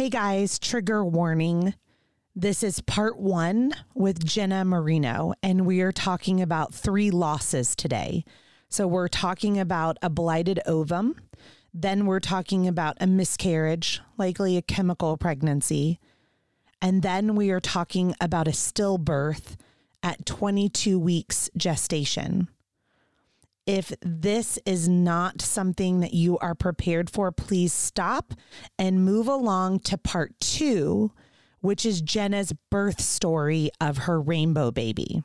Hey guys, trigger warning. This is part one with Jenna Marino, and we are talking about three losses today. So, we're talking about a blighted ovum, then we're talking about a miscarriage, likely a chemical pregnancy, and then we are talking about a stillbirth at 22 weeks gestation. If this is not something that you are prepared for, please stop and move along to part two, which is Jenna's birth story of her rainbow baby.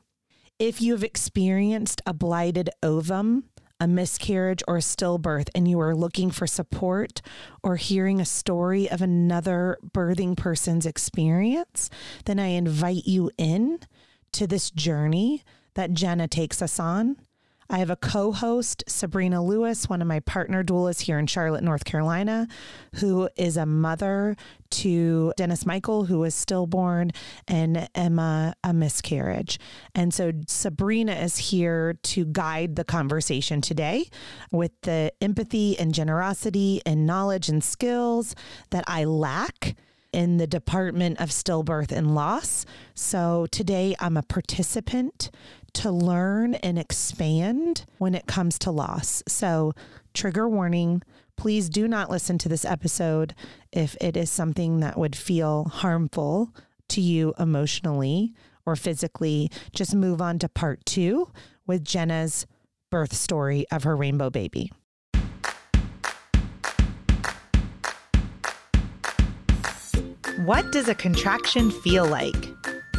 If you've experienced a blighted ovum, a miscarriage, or a stillbirth, and you are looking for support or hearing a story of another birthing person's experience, then I invite you in to this journey that Jenna takes us on. I have a co host, Sabrina Lewis, one of my partner doulas here in Charlotte, North Carolina, who is a mother to Dennis Michael, who was stillborn, and Emma, a miscarriage. And so Sabrina is here to guide the conversation today with the empathy and generosity and knowledge and skills that I lack in the Department of Stillbirth and Loss. So today I'm a participant to learn and expand when it comes to loss. So, trigger warning please do not listen to this episode if it is something that would feel harmful to you emotionally or physically. Just move on to part two with Jenna's birth story of her rainbow baby. What does a contraction feel like?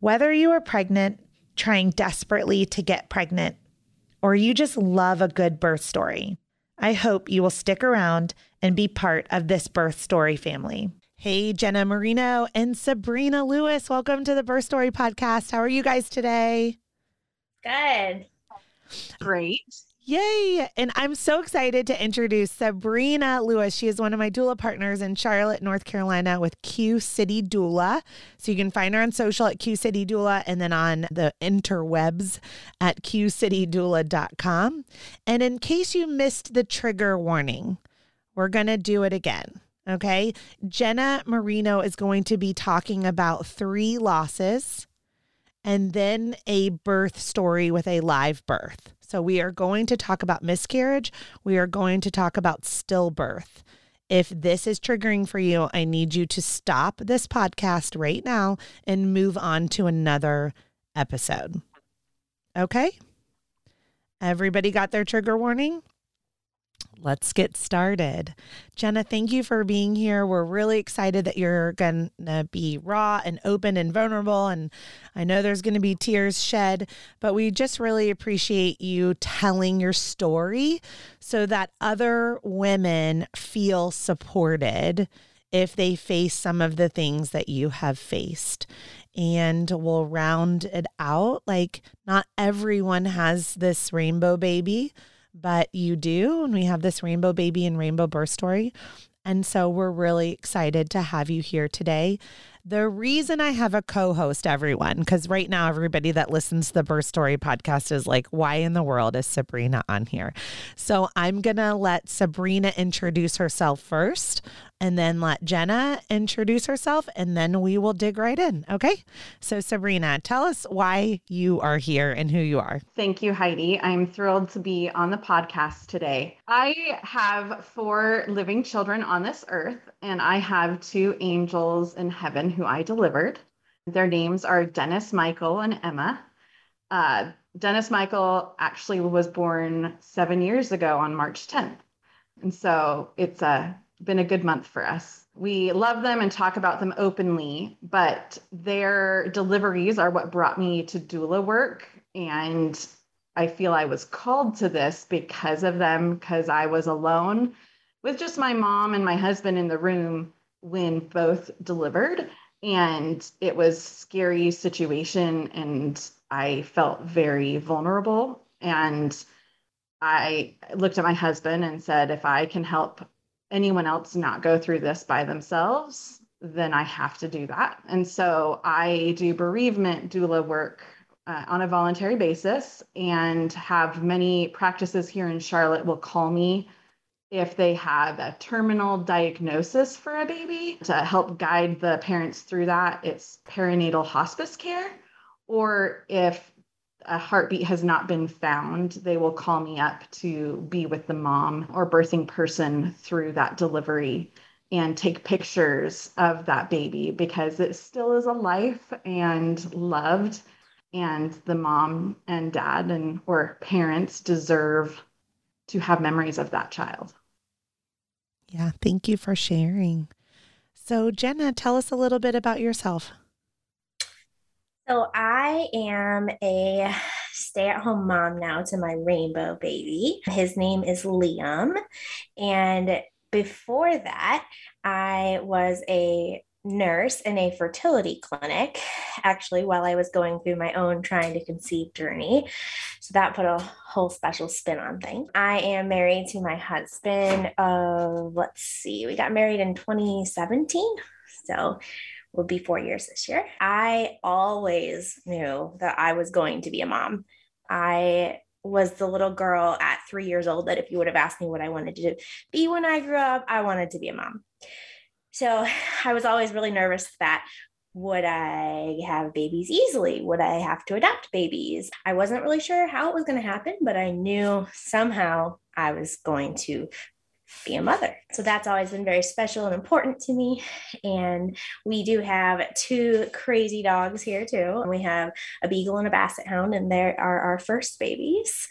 Whether you are pregnant, trying desperately to get pregnant, or you just love a good birth story, I hope you will stick around and be part of this birth story family. Hey, Jenna Marino and Sabrina Lewis, welcome to the Birth Story Podcast. How are you guys today? Good. Great. Yay! And I'm so excited to introduce Sabrina Lewis. She is one of my doula partners in Charlotte, North Carolina with Q City Doula. So you can find her on social at Q City Doula and then on the interwebs at qcitydoula.com. And in case you missed the trigger warning, we're going to do it again. Okay. Jenna Marino is going to be talking about three losses and then a birth story with a live birth. So, we are going to talk about miscarriage. We are going to talk about stillbirth. If this is triggering for you, I need you to stop this podcast right now and move on to another episode. Okay? Everybody got their trigger warning? Let's get started. Jenna, thank you for being here. We're really excited that you're going to be raw and open and vulnerable. And I know there's going to be tears shed, but we just really appreciate you telling your story so that other women feel supported if they face some of the things that you have faced. And we'll round it out. Like, not everyone has this rainbow baby but you do. And we have this rainbow baby and rainbow birth story. And so we're really excited to have you here today. The reason I have a co host, everyone, because right now everybody that listens to the Birth Story podcast is like, why in the world is Sabrina on here? So I'm going to let Sabrina introduce herself first and then let Jenna introduce herself and then we will dig right in. Okay. So, Sabrina, tell us why you are here and who you are. Thank you, Heidi. I'm thrilled to be on the podcast today. I have four living children on this earth, and I have two angels in heaven who I delivered. Their names are Dennis, Michael, and Emma. Uh, Dennis Michael actually was born seven years ago on March 10th. And so it's uh, been a good month for us. We love them and talk about them openly, but their deliveries are what brought me to doula work. And I feel I was called to this because of them, because I was alone with just my mom and my husband in the room when both delivered. And it was scary situation and I felt very vulnerable. And I looked at my husband and said, if I can help anyone else not go through this by themselves, then I have to do that. And so I do bereavement doula work uh, on a voluntary basis and have many practices here in Charlotte will call me if they have a terminal diagnosis for a baby to help guide the parents through that. It's perinatal hospice care. Or if a heartbeat has not been found, they will call me up to be with the mom or birthing person through that delivery and take pictures of that baby because it still is a life and loved and the mom and dad and or parents deserve to have memories of that child. Yeah, thank you for sharing. So, Jenna, tell us a little bit about yourself. So, I am a stay at home mom now to my rainbow baby. His name is Liam. And before that, I was a nurse in a fertility clinic, actually, while I was going through my own trying to conceive journey. So that put a whole special spin on things. I am married to my husband of, let's see, we got married in 2017. So will be four years this year. I always knew that I was going to be a mom. I was the little girl at three years old that if you would have asked me what I wanted to be when I grew up, I wanted to be a mom. So I was always really nervous that would I have babies easily? Would I have to adopt babies? I wasn't really sure how it was going to happen, but I knew somehow I was going to be a mother. So that's always been very special and important to me. And we do have two crazy dogs here too. We have a beagle and a basset hound, and they are our first babies.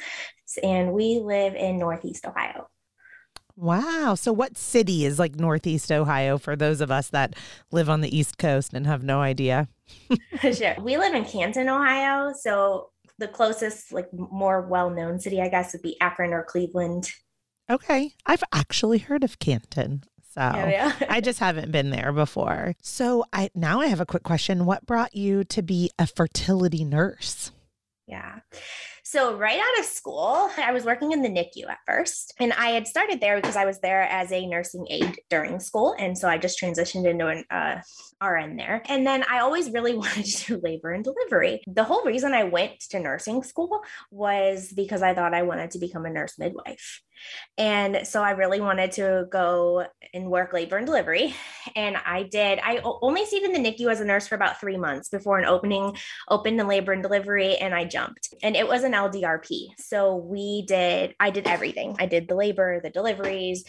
And we live in Northeast Ohio. Wow. So, what city is like Northeast Ohio for those of us that live on the East Coast and have no idea? sure. We live in Canton, Ohio. So, the closest, like more well known city, I guess, would be Akron or Cleveland. Okay. I've actually heard of Canton. So oh, yeah. I just haven't been there before. So I now I have a quick question. What brought you to be a fertility nurse? Yeah. So, right out of school, I was working in the NICU at first. And I had started there because I was there as a nursing aide during school. And so I just transitioned into an uh, RN there. And then I always really wanted to do labor and delivery. The whole reason I went to nursing school was because I thought I wanted to become a nurse midwife. And so I really wanted to go and work labor and delivery. And I did. I only stayed in the NICU as a nurse for about three months before an opening opened in labor and delivery, and I jumped. And it was an LDRP. So we did, I did everything. I did the labor, the deliveries,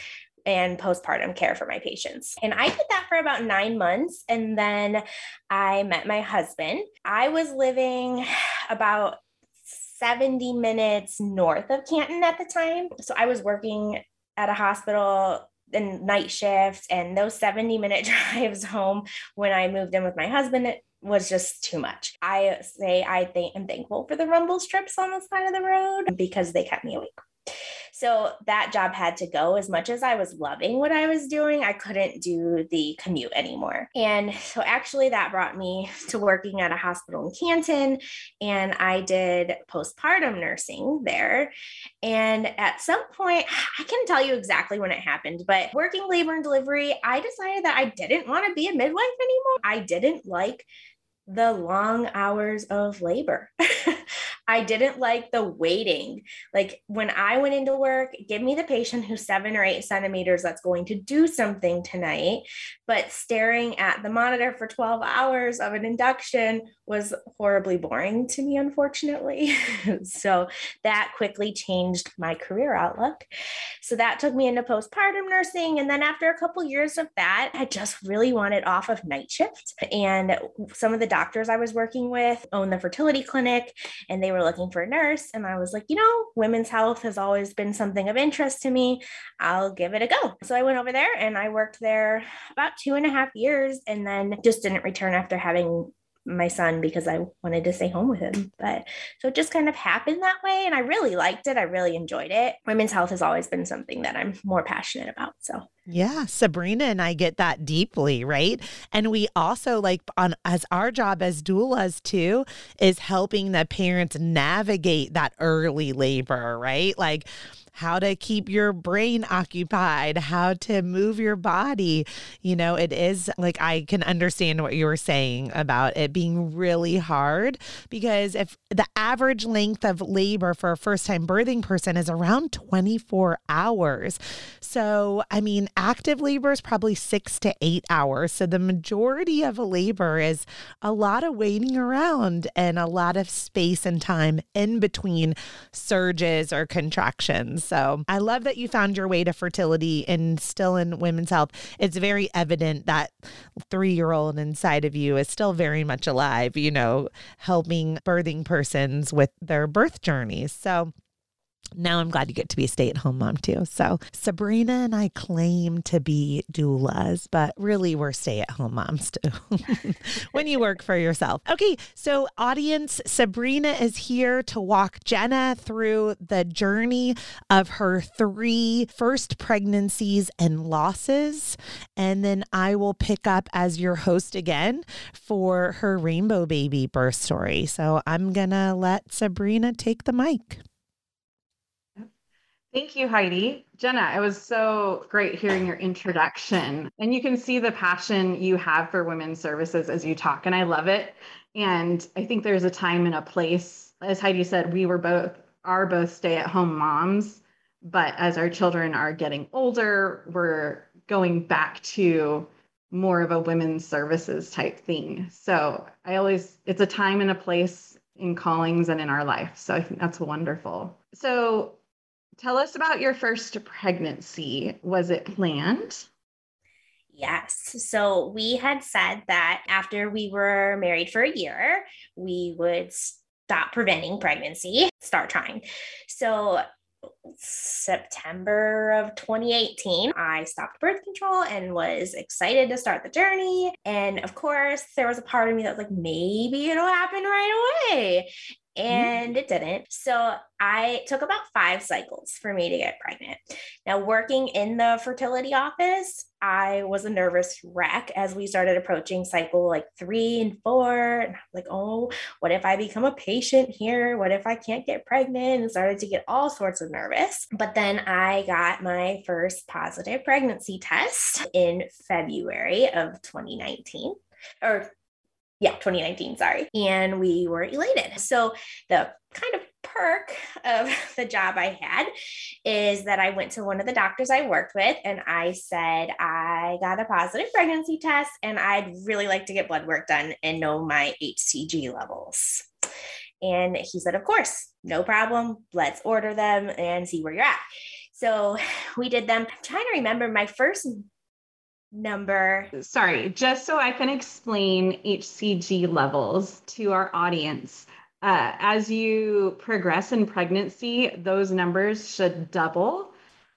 and postpartum care for my patients. And I did that for about nine months. And then I met my husband. I was living about 70 minutes north of Canton at the time. So I was working at a hospital and night shift and those 70 minute drives home when I moved in with my husband was just too much. I say I think I'm thankful for the rumble strips on the side of the road because they kept me awake. So that job had to go. As much as I was loving what I was doing, I couldn't do the commute anymore. And so actually, that brought me to working at a hospital in Canton. And I did postpartum nursing there. And at some point, I can tell you exactly when it happened, but working labor and delivery, I decided that I didn't want to be a midwife anymore. I didn't like the long hours of labor. I didn't like the waiting. Like when I went into work, give me the patient who's seven or eight centimeters that's going to do something tonight. But staring at the monitor for 12 hours of an induction was horribly boring to me, unfortunately. so that quickly changed my career outlook. So that took me into postpartum nursing. And then after a couple years of that, I just really wanted off of night shift. And some of the doctors I was working with own the fertility clinic and they were looking for a nurse. And I was like, you know, women's health has always been something of interest to me. I'll give it a go. So I went over there and I worked there about two and a half years and then just didn't return after having my son because I wanted to stay home with him. But so it just kind of happened that way. And I really liked it. I really enjoyed it. Women's health has always been something that I'm more passionate about. So yeah, Sabrina and I get that deeply, right? And we also like on as our job as doulas too is helping the parents navigate that early labor, right? Like how to keep your brain occupied, how to move your body. You know, it is like I can understand what you were saying about it being really hard because if the average length of labor for a first time birthing person is around 24 hours. So, I mean, active labor is probably six to eight hours. So, the majority of a labor is a lot of waiting around and a lot of space and time in between surges or contractions. So I love that you found your way to fertility and still in women's health. It's very evident that three year old inside of you is still very much alive, you know, helping birthing persons with their birth journeys. So now I'm glad you get to be a stay at home mom too. So Sabrina and I claim to be doulas, but really we're stay at home moms too when you work for yourself. Okay, so audience, Sabrina is here to walk Jenna through the journey of her three first pregnancies and losses. And then I will pick up as your host again for her rainbow baby birth story. So I'm going to let Sabrina take the mic. Thank you, Heidi. Jenna, it was so great hearing your introduction. And you can see the passion you have for women's services as you talk, and I love it. And I think there's a time and a place. As Heidi said, we were both are both stay-at-home moms, but as our children are getting older, we're going back to more of a women's services type thing. So I always it's a time and a place in callings and in our life. So I think that's wonderful. So Tell us about your first pregnancy. Was it planned? Yes. So we had said that after we were married for a year, we would stop preventing pregnancy, start trying. So September of 2018, I stopped birth control and was excited to start the journey. And of course, there was a part of me that was like, maybe it'll happen right away. Mm-hmm. and it didn't. So I took about five cycles for me to get pregnant. Now, working in the fertility office, I was a nervous wreck as we started approaching cycle like three and four. And I'm like, oh, what if I become a patient here? What if I can't get pregnant? And started to get all sorts of nervous. But then I got my first positive pregnancy test in February of 2019 or yeah, 2019, sorry. And we were elated. So the kind of perk of the job I had is that I went to one of the doctors I worked with and I said, I got a positive pregnancy test and I'd really like to get blood work done and know my HCG levels. And he said, Of course, no problem. Let's order them and see where you're at. So we did them. I'm trying to remember my first number. Sorry, just so I can explain HCG levels to our audience. Uh, as you progress in pregnancy, those numbers should double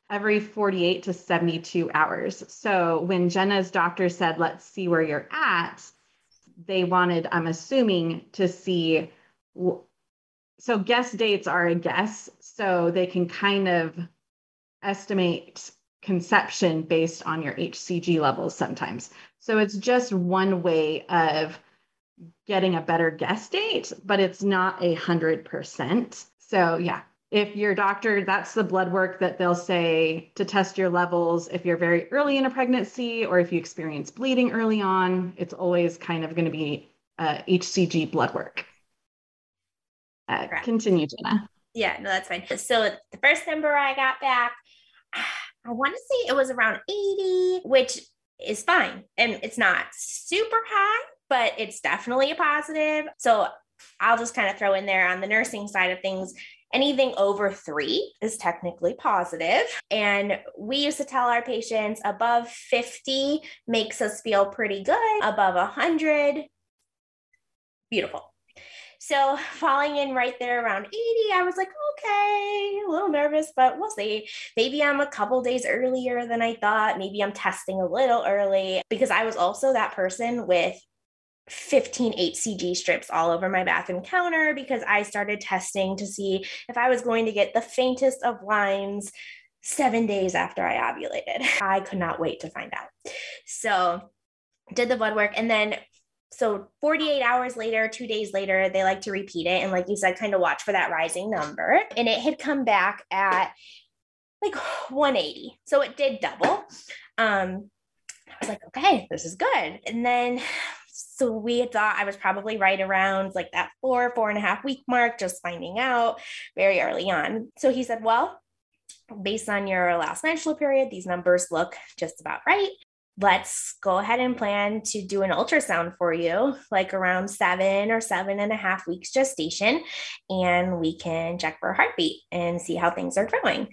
every 48 to 72 hours. So when Jenna's doctor said, let's see where you're at, they wanted, I'm assuming, to see. So guess dates are a guess. So they can kind of estimate conception based on your HCG levels sometimes. So it's just one way of getting a better guess date, but it's not a hundred percent. So yeah, if your doctor, that's the blood work that they'll say to test your levels. If you're very early in a pregnancy or if you experience bleeding early on, it's always kind of going to be uh, HCG blood work. Uh, continue, Jenna. Yeah, no, that's fine. So the first number I got back, I want to say it was around 80, which is fine. And it's not super high, but it's definitely a positive. So I'll just kind of throw in there on the nursing side of things. Anything over three is technically positive. And we used to tell our patients above 50 makes us feel pretty good, above 100, beautiful. So falling in right there around 80, I was like, okay, a little nervous, but we'll see. Maybe I'm a couple days earlier than I thought. Maybe I'm testing a little early because I was also that person with 15 HCG strips all over my bathroom counter because I started testing to see if I was going to get the faintest of lines seven days after I ovulated. I could not wait to find out. So did the blood work and then so 48 hours later, two days later, they like to repeat it. And like you said, kind of watch for that rising number. And it had come back at like 180. So it did double. Um, I was like, okay, this is good. And then so we thought I was probably right around like that four, four and a half week mark, just finding out very early on. So he said, well, based on your last menstrual period, these numbers look just about right let's go ahead and plan to do an ultrasound for you, like around seven or seven and a half weeks gestation, and we can check for a heartbeat and see how things are going.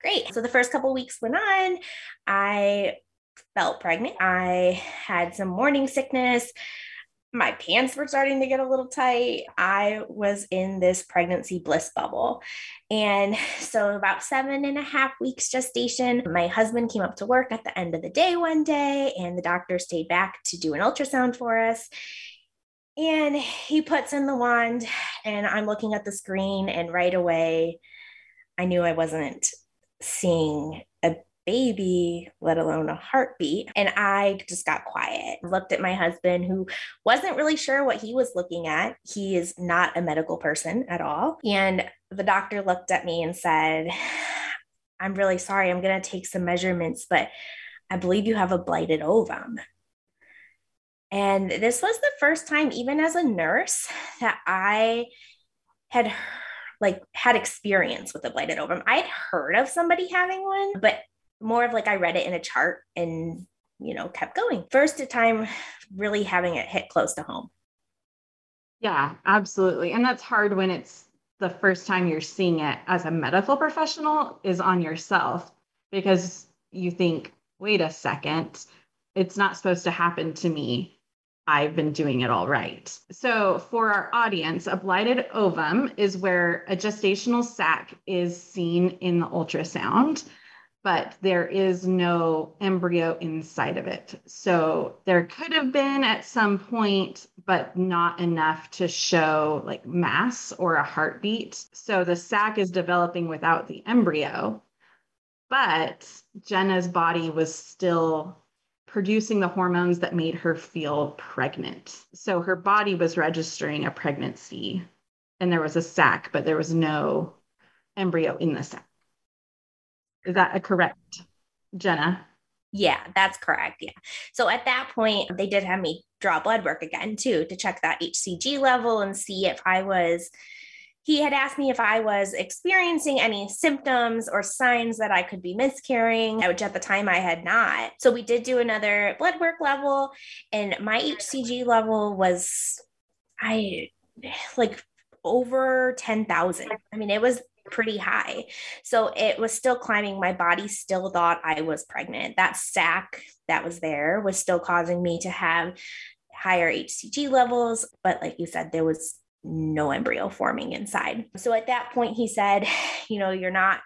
Great. So the first couple weeks went on. I felt pregnant. I had some morning sickness my pants were starting to get a little tight. I was in this pregnancy bliss bubble. And so, about seven and a half weeks gestation, my husband came up to work at the end of the day one day, and the doctor stayed back to do an ultrasound for us. And he puts in the wand, and I'm looking at the screen, and right away, I knew I wasn't seeing baby, let alone a heartbeat. And I just got quiet, looked at my husband, who wasn't really sure what he was looking at. He is not a medical person at all. And the doctor looked at me and said, I'm really sorry. I'm going to take some measurements, but I believe you have a blighted ovum. And this was the first time, even as a nurse, that I had like had experience with a blighted ovum. I'd heard of somebody having one, but more of like I read it in a chart and, you know, kept going. First time really having it hit close to home. Yeah, absolutely. And that's hard when it's the first time you're seeing it as a medical professional is on yourself because you think, wait a second, it's not supposed to happen to me. I've been doing it all right. So, for our audience, a blighted ovum is where a gestational sac is seen in the ultrasound but there is no embryo inside of it. So there could have been at some point, but not enough to show like mass or a heartbeat. So the sac is developing without the embryo, but Jenna's body was still producing the hormones that made her feel pregnant. So her body was registering a pregnancy and there was a sac, but there was no embryo in the sac. Is that a correct, Jenna? Yeah, that's correct. Yeah. So at that point, they did have me draw blood work again too to check that HCG level and see if I was. He had asked me if I was experiencing any symptoms or signs that I could be miscarrying, which at the time I had not. So we did do another blood work level, and my HCG level was, I like over 10,000. I mean, it was pretty high. So it was still climbing. My body still thought I was pregnant. That sac that was there was still causing me to have higher HCG levels. But like you said, there was no embryo forming inside. So at that point, he said, you know, you're not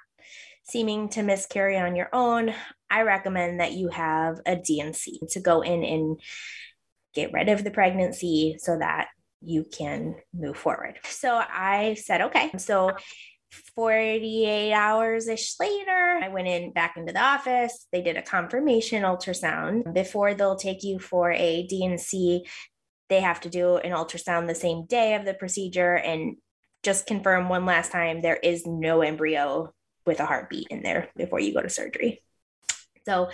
seeming to miscarry on your own. I recommend that you have a D&C to go in and get rid of the pregnancy so that you can move forward. So I said, okay. So 48 hours ish later, I went in back into the office. They did a confirmation ultrasound. Before they'll take you for a D&C, they have to do an ultrasound the same day of the procedure and just confirm one last time there is no embryo with a heartbeat in there before you go to surgery. So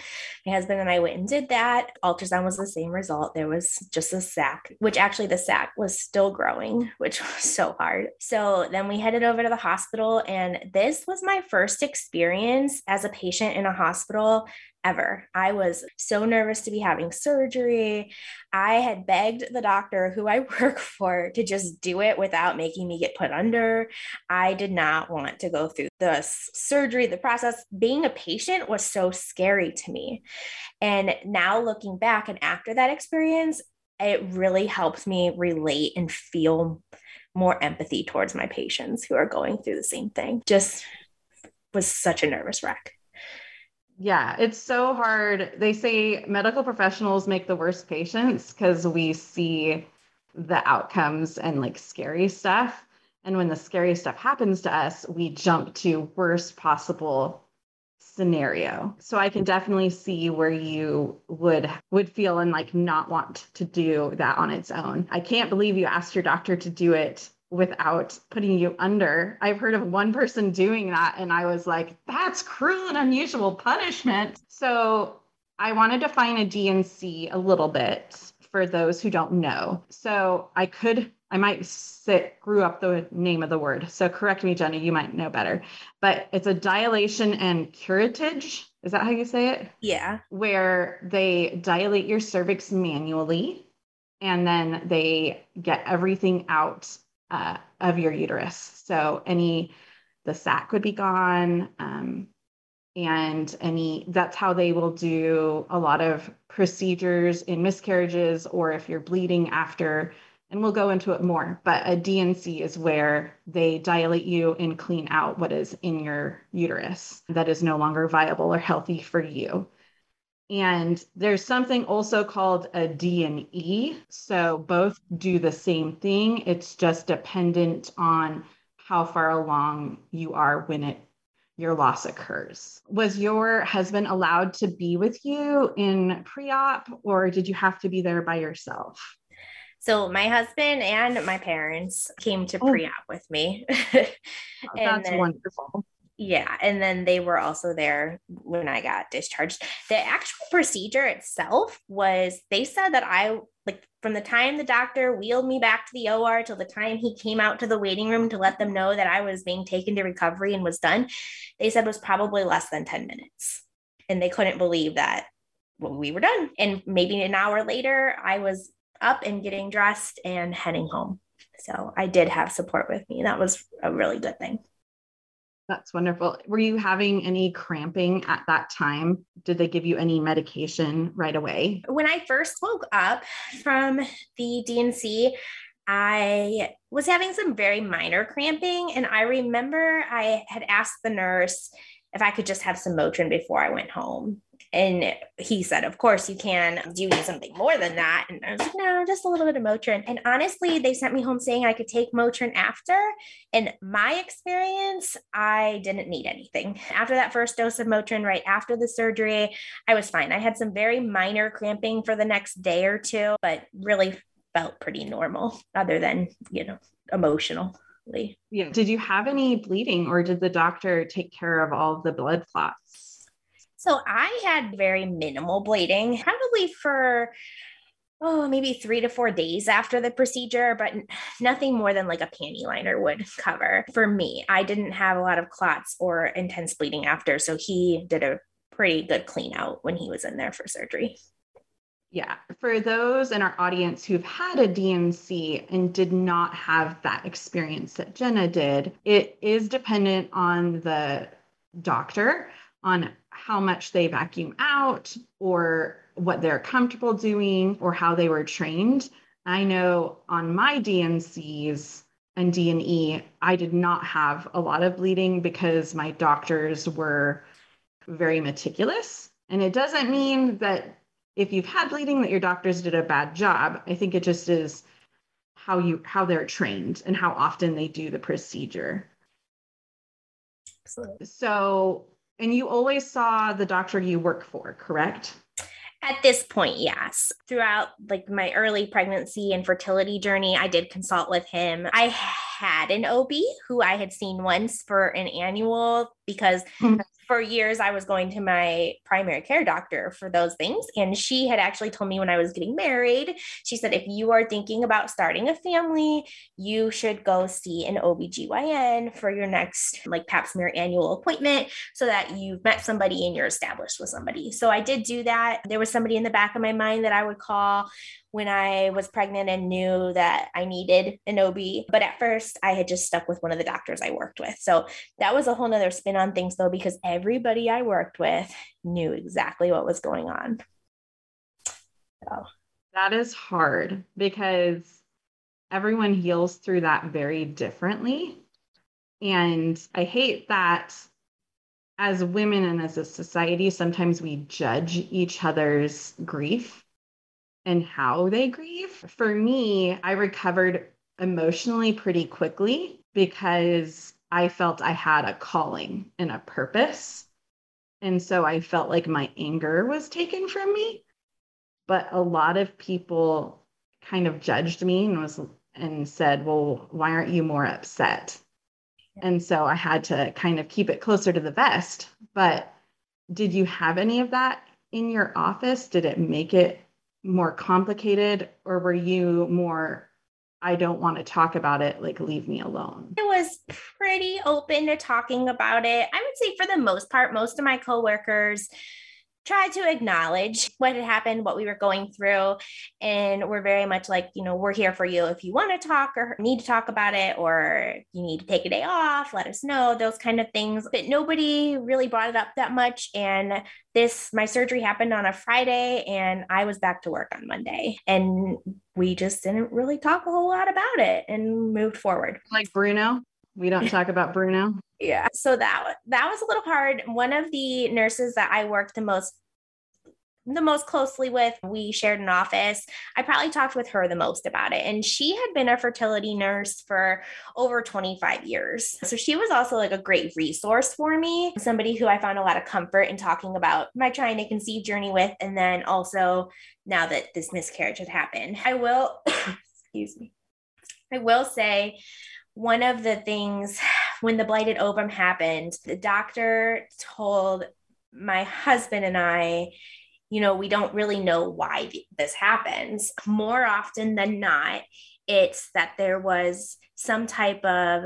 my husband and I went and did that. Ultrasound was the same result. There was just a sac, which actually the sac was still growing, which was so hard. So then we headed over to the hospital. And this was my first experience as a patient in a hospital ever. I was so nervous to be having surgery. I had begged the doctor who I work for to just do it without making me get put under. I did not want to go through the surgery, the process. Being a patient was so scary to me. And now looking back and after that experience, it really helps me relate and feel more empathy towards my patients who are going through the same thing. Just was such a nervous wreck. Yeah, it's so hard. They say medical professionals make the worst patients because we see the outcomes and like scary stuff. And when the scary stuff happens to us, we jump to worst possible scenario. So I can definitely see where you would would feel and like not want to do that on its own. I can't believe you asked your doctor to do it without putting you under. I've heard of one person doing that, and I was like, that's cruel and unusual punishment. So I wanted to find a D&C a little bit for those who don't know. So I could, I might sit, grew up the name of the word. So correct me, Jenny, you might know better. But it's a dilation and curettage. Is that how you say it? Yeah. Where they dilate your cervix manually and then they get everything out uh, of your uterus. So any the sac would be gone, um, and any that's how they will do a lot of procedures in miscarriages or if you're bleeding after. And we'll go into it more, but a D&C is where they dilate you and clean out what is in your uterus that is no longer viable or healthy for you. And there's something also called a D&E. So both do the same thing. It's just dependent on how far along you are when it your loss occurs. Was your husband allowed to be with you in pre-op or did you have to be there by yourself? So my husband and my parents came to oh. pre-op with me. That's then, wonderful. Yeah. And then they were also there when I got discharged. The actual procedure itself was, they said that I, like, from the time the doctor wheeled me back to the OR till the time he came out to the waiting room to let them know that I was being taken to recovery and was done, they said was probably less than 10 minutes. And they couldn't believe that we were done. And maybe an hour later, I was up and getting dressed and heading home. So I did have support with me. That was a really good thing. That's wonderful. Were you having any cramping at that time? Did they give you any medication right away? When I first woke up from the D&C, I was having some very minor cramping. And I remember I had asked the nurse if I could just have some Motrin before I went home. And he said, Of course you can. Do you need something more than that? And I was like, No, just a little bit of Motrin. And honestly, they sent me home saying I could take Motrin after. In my experience, I didn't need anything. After that first dose of Motrin, right after the surgery, I was fine. I had some very minor cramping for the next day or two, but really felt pretty normal, other than, you know, emotional. Yeah. Did you have any bleeding or did the doctor take care of all of the blood clots? So I had very minimal bleeding, probably for oh, maybe three to four days after the procedure, but nothing more than like a panty liner would cover. For me, I didn't have a lot of clots or intense bleeding after. So he did a pretty good clean out when he was in there for surgery. Yeah, for those in our audience who've had a D&C and did not have that experience that Jenna did, it is dependent on the doctor on how much they vacuum out or what they're comfortable doing or how they were trained. I know on my DNCs and DNE, I did not have a lot of bleeding because my doctors were very meticulous. And it doesn't mean that if you've had bleeding that your doctors did a bad job. I think it just is how you how they're trained and how often they do the procedure. Excellent. So and you always saw the doctor you work for, correct? At this point, yes. Throughout like my early pregnancy and fertility journey, I did consult with him. I had an OB who I had seen once for an annual because mm-hmm. For years I was going to my primary care doctor for those things. And she had actually told me when I was getting married, she said, if you are thinking about starting a family, you should go see an OBGYN for your next like pap smear annual appointment so that you've met somebody and you're established with somebody. So I did do that. There was somebody in the back of my mind that I would call when I was pregnant and knew that I needed an OB. But at first, I had just stuck with one of the doctors I worked with. So that was a whole nother spin on things, though, because everybody I worked with knew exactly what was going on. So that is hard because everyone heals through that very differently. And I hate that as women and as a society, sometimes we judge each other's grief and how they grieve. For me, I recovered emotionally pretty quickly because I felt I had a calling and a purpose. And so I felt like my anger was taken from me. But a lot of people kind of judged me and was and said, "Well, why aren't you more upset?" And so I had to kind of keep it closer to the vest. But did you have any of that in your office? Did it make it more complicated or were you more I don't want to talk about it, like leave me alone? I was pretty open to talking about it. I would say for the most part, most of my coworkers tried to acknowledge what had happened, what we were going through. And we're very much like, you know, we're here for you if you want to talk or need to talk about it, or you need to take a day off, let us know, those kind of things. But nobody really brought it up that much. And this, my surgery happened on a Friday, and I was back to work on Monday. And we just didn't really talk a whole lot about it and moved forward. Like Bruno? We don't talk about Bruno. Yeah. So that that was a little hard. One of the nurses that I worked the most the most closely with. We shared an office. I probably talked with her the most about it. And she had been a fertility nurse for over 25 years. So she was also like a great resource for me, somebody who I found a lot of comfort in talking about my trying to conceive journey with. And then also now that this miscarriage had happened, I will, excuse me, I will say one of the things when the blighted ovum happened, the doctor told my husband and I, you know, we don't really know why this happens. More often than not, it's that there was some type of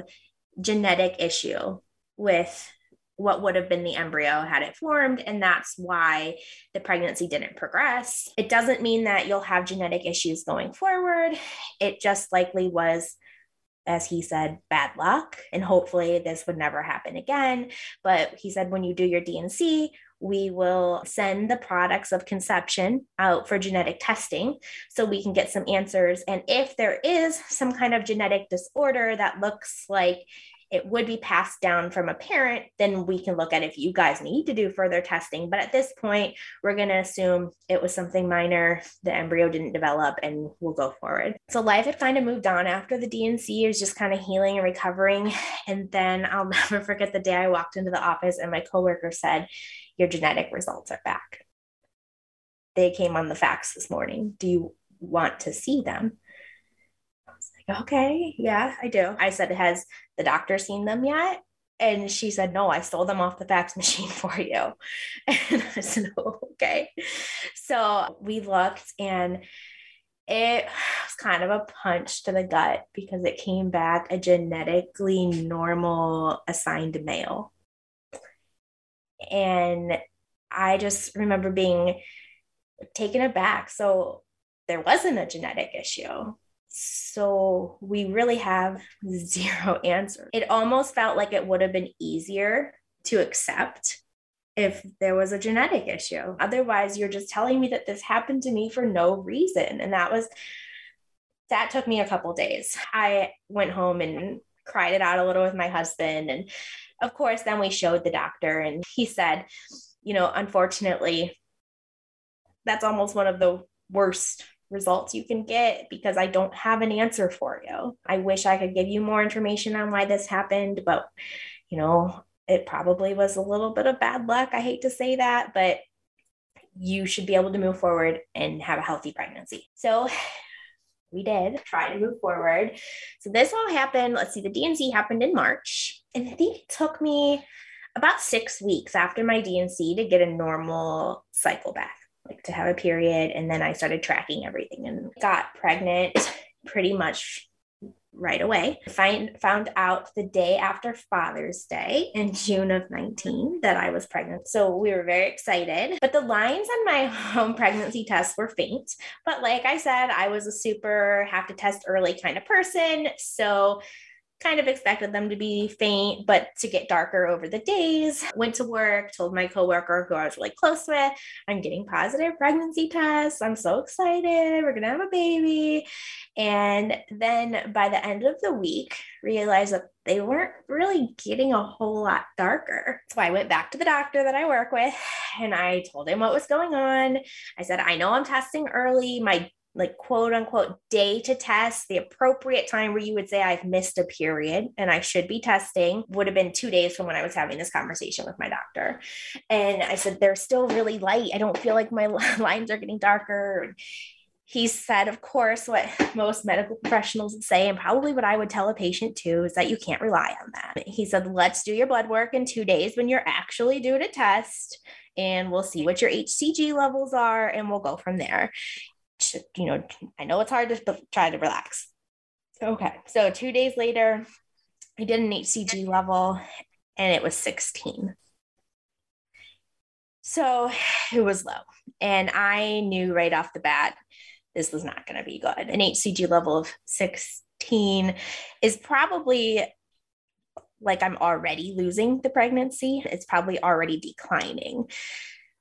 genetic issue with what would have been the embryo had it formed. And that's why the pregnancy didn't progress. It doesn't mean that you'll have genetic issues going forward. It just likely was as he said, bad luck. And hopefully this would never happen again. But he said, when you do your D&C, we will send the products of conception out for genetic testing so we can get some answers. And if there is some kind of genetic disorder that looks like it would be passed down from a parent, then we can look at if you guys need to do further testing. But at this point, we're going to assume it was something minor, the embryo didn't develop, and we'll go forward. So life had kind of moved on after the D&C. It was just kind of healing and recovering. And then I'll never forget the day I walked into the office and my coworker said, Your genetic results are back. They came on the fax this morning. Do you want to see them? Okay, yeah, I do. I said, has the doctor seen them yet? And she said, no, I stole them off the fax machine for you. And I said, oh, okay. So we looked and it was kind of a punch to the gut because it came back a genetically normal assigned male. And I just remember being taken aback. So there wasn't a genetic issue. So we really have zero answer. It almost felt like it would have been easier to accept if there was a genetic issue. Otherwise, you're just telling me that this happened to me for no reason. And that was, that took me a couple days. I went home and cried it out a little with my husband. And of course, then we showed the doctor, and he said, you know, unfortunately, that's almost one of the worst results you can get because I don't have an answer for you. I wish I could give you more information on why this happened, but you know, it probably was a little bit of bad luck. I hate to say that, but you should be able to move forward and have a healthy pregnancy. So we did try to move forward. So this all happened. Let's see, the D&C happened in March. And I think it took me about six weeks after my D&C to get a normal cycle back, like to have a period. And then I started tracking everything and got pregnant pretty much right away. Find, found out the day after Father's Day in June of 19 that I was pregnant. So we were very excited. But the lines on my home pregnancy test were faint. But like I said, I was a super have to test early kind of person. So kind of expected them to be faint, but to get darker over the days. Went to work, told my coworker who I was really close with, I'm getting positive pregnancy tests. I'm so excited. We're going to have a baby. And then by the end of the week, realized that they weren't really getting a whole lot darker. So I went back to the doctor that I work with and I told him what was going on. I said, I know I'm testing early. My like quote unquote day to test, the appropriate time where you would say I've missed a period and I should be testing would have been two days from when I was having this conversation with my doctor. And I said, they're still really light. I don't feel like my lines are getting darker. He said, of course, what most medical professionals would say, and probably what I would tell a patient too, is that you can't rely on that. He said, let's do your blood work in two days when you're actually due to test and we'll see what your HCG levels are and we'll go from there you know, I know it's hard to try to relax. Okay. So two days later, I did an HCG level and it was 16. So it was low. And I knew right off the bat, this was not going to be good. An HCG level of 16 is probably like I'm already losing the pregnancy. It's probably already declining.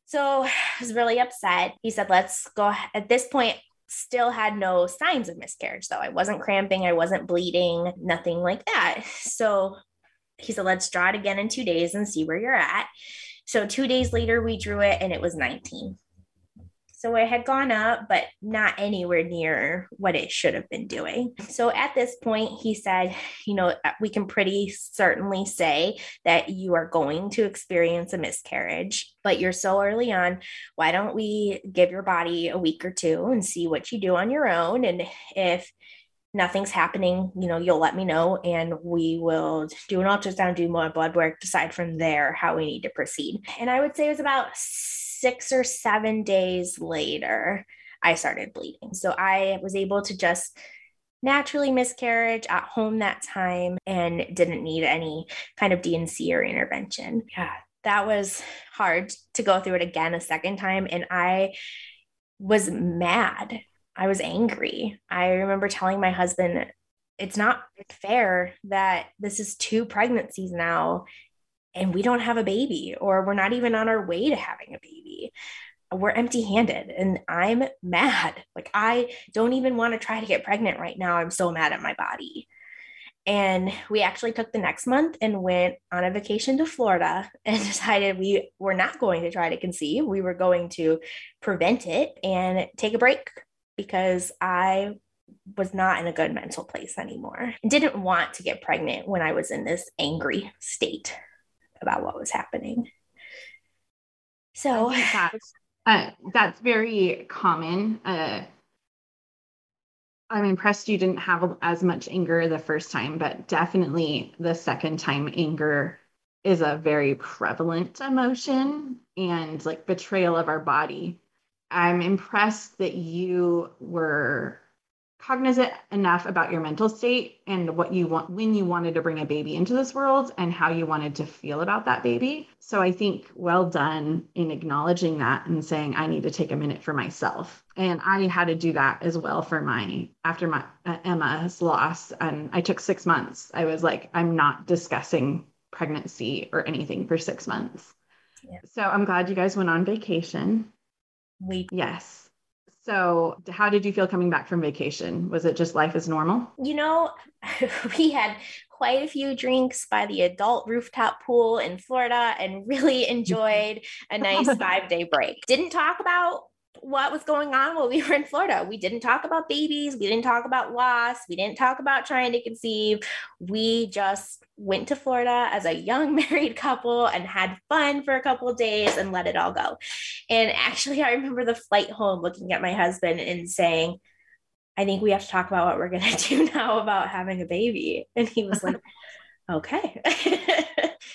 So I was really upset. He said, let's go. At this point, still had no signs of miscarriage, though. I wasn't cramping, I wasn't bleeding, nothing like that. So he said, let's draw it again in two days and see where you're at. So two days later, we drew it and it was 19. So it had gone up, but not anywhere near what it should have been doing. So at this point, he said, you know, uh, we can pretty certainly say that you are going to experience a miscarriage, but you're so early on. Why don't we give your body a week or two and see what you do on your own? And if nothing's happening, you know, you'll let me know and we will do an ultrasound, do more blood work, decide from there how we need to proceed. And I would say it was about six or seven days later, I started bleeding. So I was able to just naturally miscarriage at home that time and didn't need any kind of D&C or intervention. Yeah, that was hard to go through it again a second time. And I was mad. I was angry. I remember telling my husband, it's not fair that this is two pregnancies now and we don't have a baby or we're not even on our way to having a baby. We're empty handed and i'm mad. Like i don't even want to try to get pregnant right now. I'm so mad at my body. And we actually took the next month and went on a vacation to Florida and decided we were not going to try to conceive. We were going to prevent it and take a break because I was not in a good mental place anymore. Didn't want to get pregnant when I was in this angry state about what was happening. So that's, uh, that's very common. Uh, I'm impressed you didn't have as much anger the first time, but definitely the second time, anger is a very prevalent emotion and like betrayal of our body. I'm impressed that you were cognizant enough about your mental state and what you want when you wanted to bring a baby into this world and how you wanted to feel about that baby. So I think well done in acknowledging that and saying I need to take a minute for myself. And I had to do that as well for my after my uh, Emma's loss and I took 6 months. I was like I'm not discussing pregnancy or anything for 6 months. Yeah. So I'm glad you guys went on vacation. We yes so, how did you feel coming back from vacation? Was it just life as normal? You know, we had quite a few drinks by the adult rooftop pool in Florida and really enjoyed a nice five day break. Didn't talk about what was going on while we were in Florida. We didn't talk about babies. We didn't talk about loss. We didn't talk about trying to conceive. We just went to Florida as a young married couple and had fun for a couple of days and let it all go. And actually, I remember the flight home looking at my husband and saying, I think we have to talk about what we're going to do now about having a baby. And he was like, okay.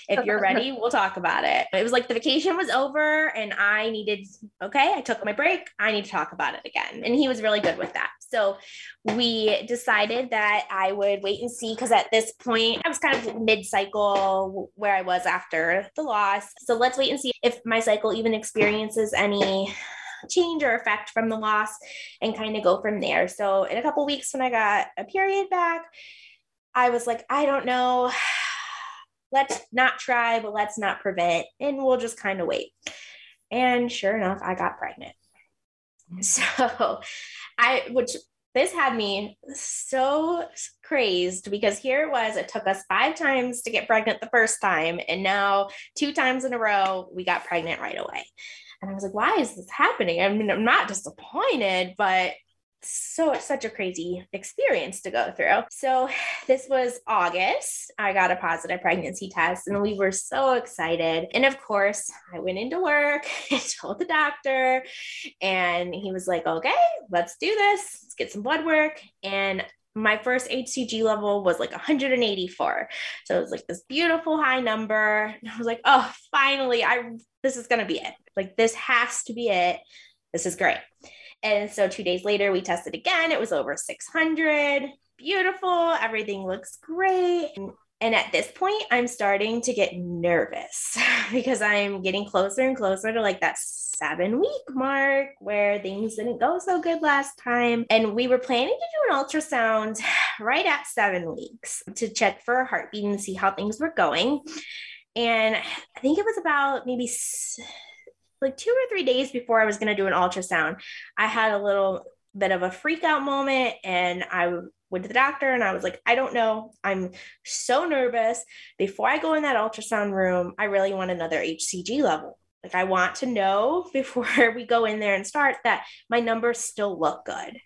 If you're ready, we'll talk about it. It was like the vacation was over and I needed, okay, I took my break. I need to talk about it again. And he was really good with that. So we decided that I would wait and see because at this point I was kind of mid cycle where I was after the loss. So let's wait and see if my cycle even experiences any change or effect from the loss and kind of go from there. So in a couple weeks when I got a period back, I was like, I don't know. Let's not try, but let's not prevent. And we'll just kind of wait. And sure enough, I got pregnant. Mm. So I, which this had me so crazed because here it was, it took us five times to get pregnant the first time. And now two times in a row, we got pregnant right away. And I was like, why is this happening? I mean, I'm not disappointed, but so such a crazy experience to go through. So this was August. I got a positive pregnancy test and we were so excited. And of course, I went into work and told the doctor and he was like, "Okay, let's do this. Let's get some blood work." And my first HCG level was like 184. So it was like this beautiful high number. And I was like, "Oh, finally, I this is going to be it. Like this has to be it. This is great." And so two days later, we tested again. It was over 600. Beautiful. Everything looks great. And at this point, I'm starting to get nervous because I'm getting closer and closer to like that seven week mark where things didn't go so good last time. And we were planning to do an ultrasound right at seven weeks to check for a heartbeat and see how things were going. And I think it was about maybe like two or three days before I was going to do an ultrasound, I had a little bit of a freak out moment and I went to the doctor and I was like, I don't know. I'm so nervous. Before I go in that ultrasound room, I really want another HCG level. Like, I want to know before we go in there and start that my numbers still look good.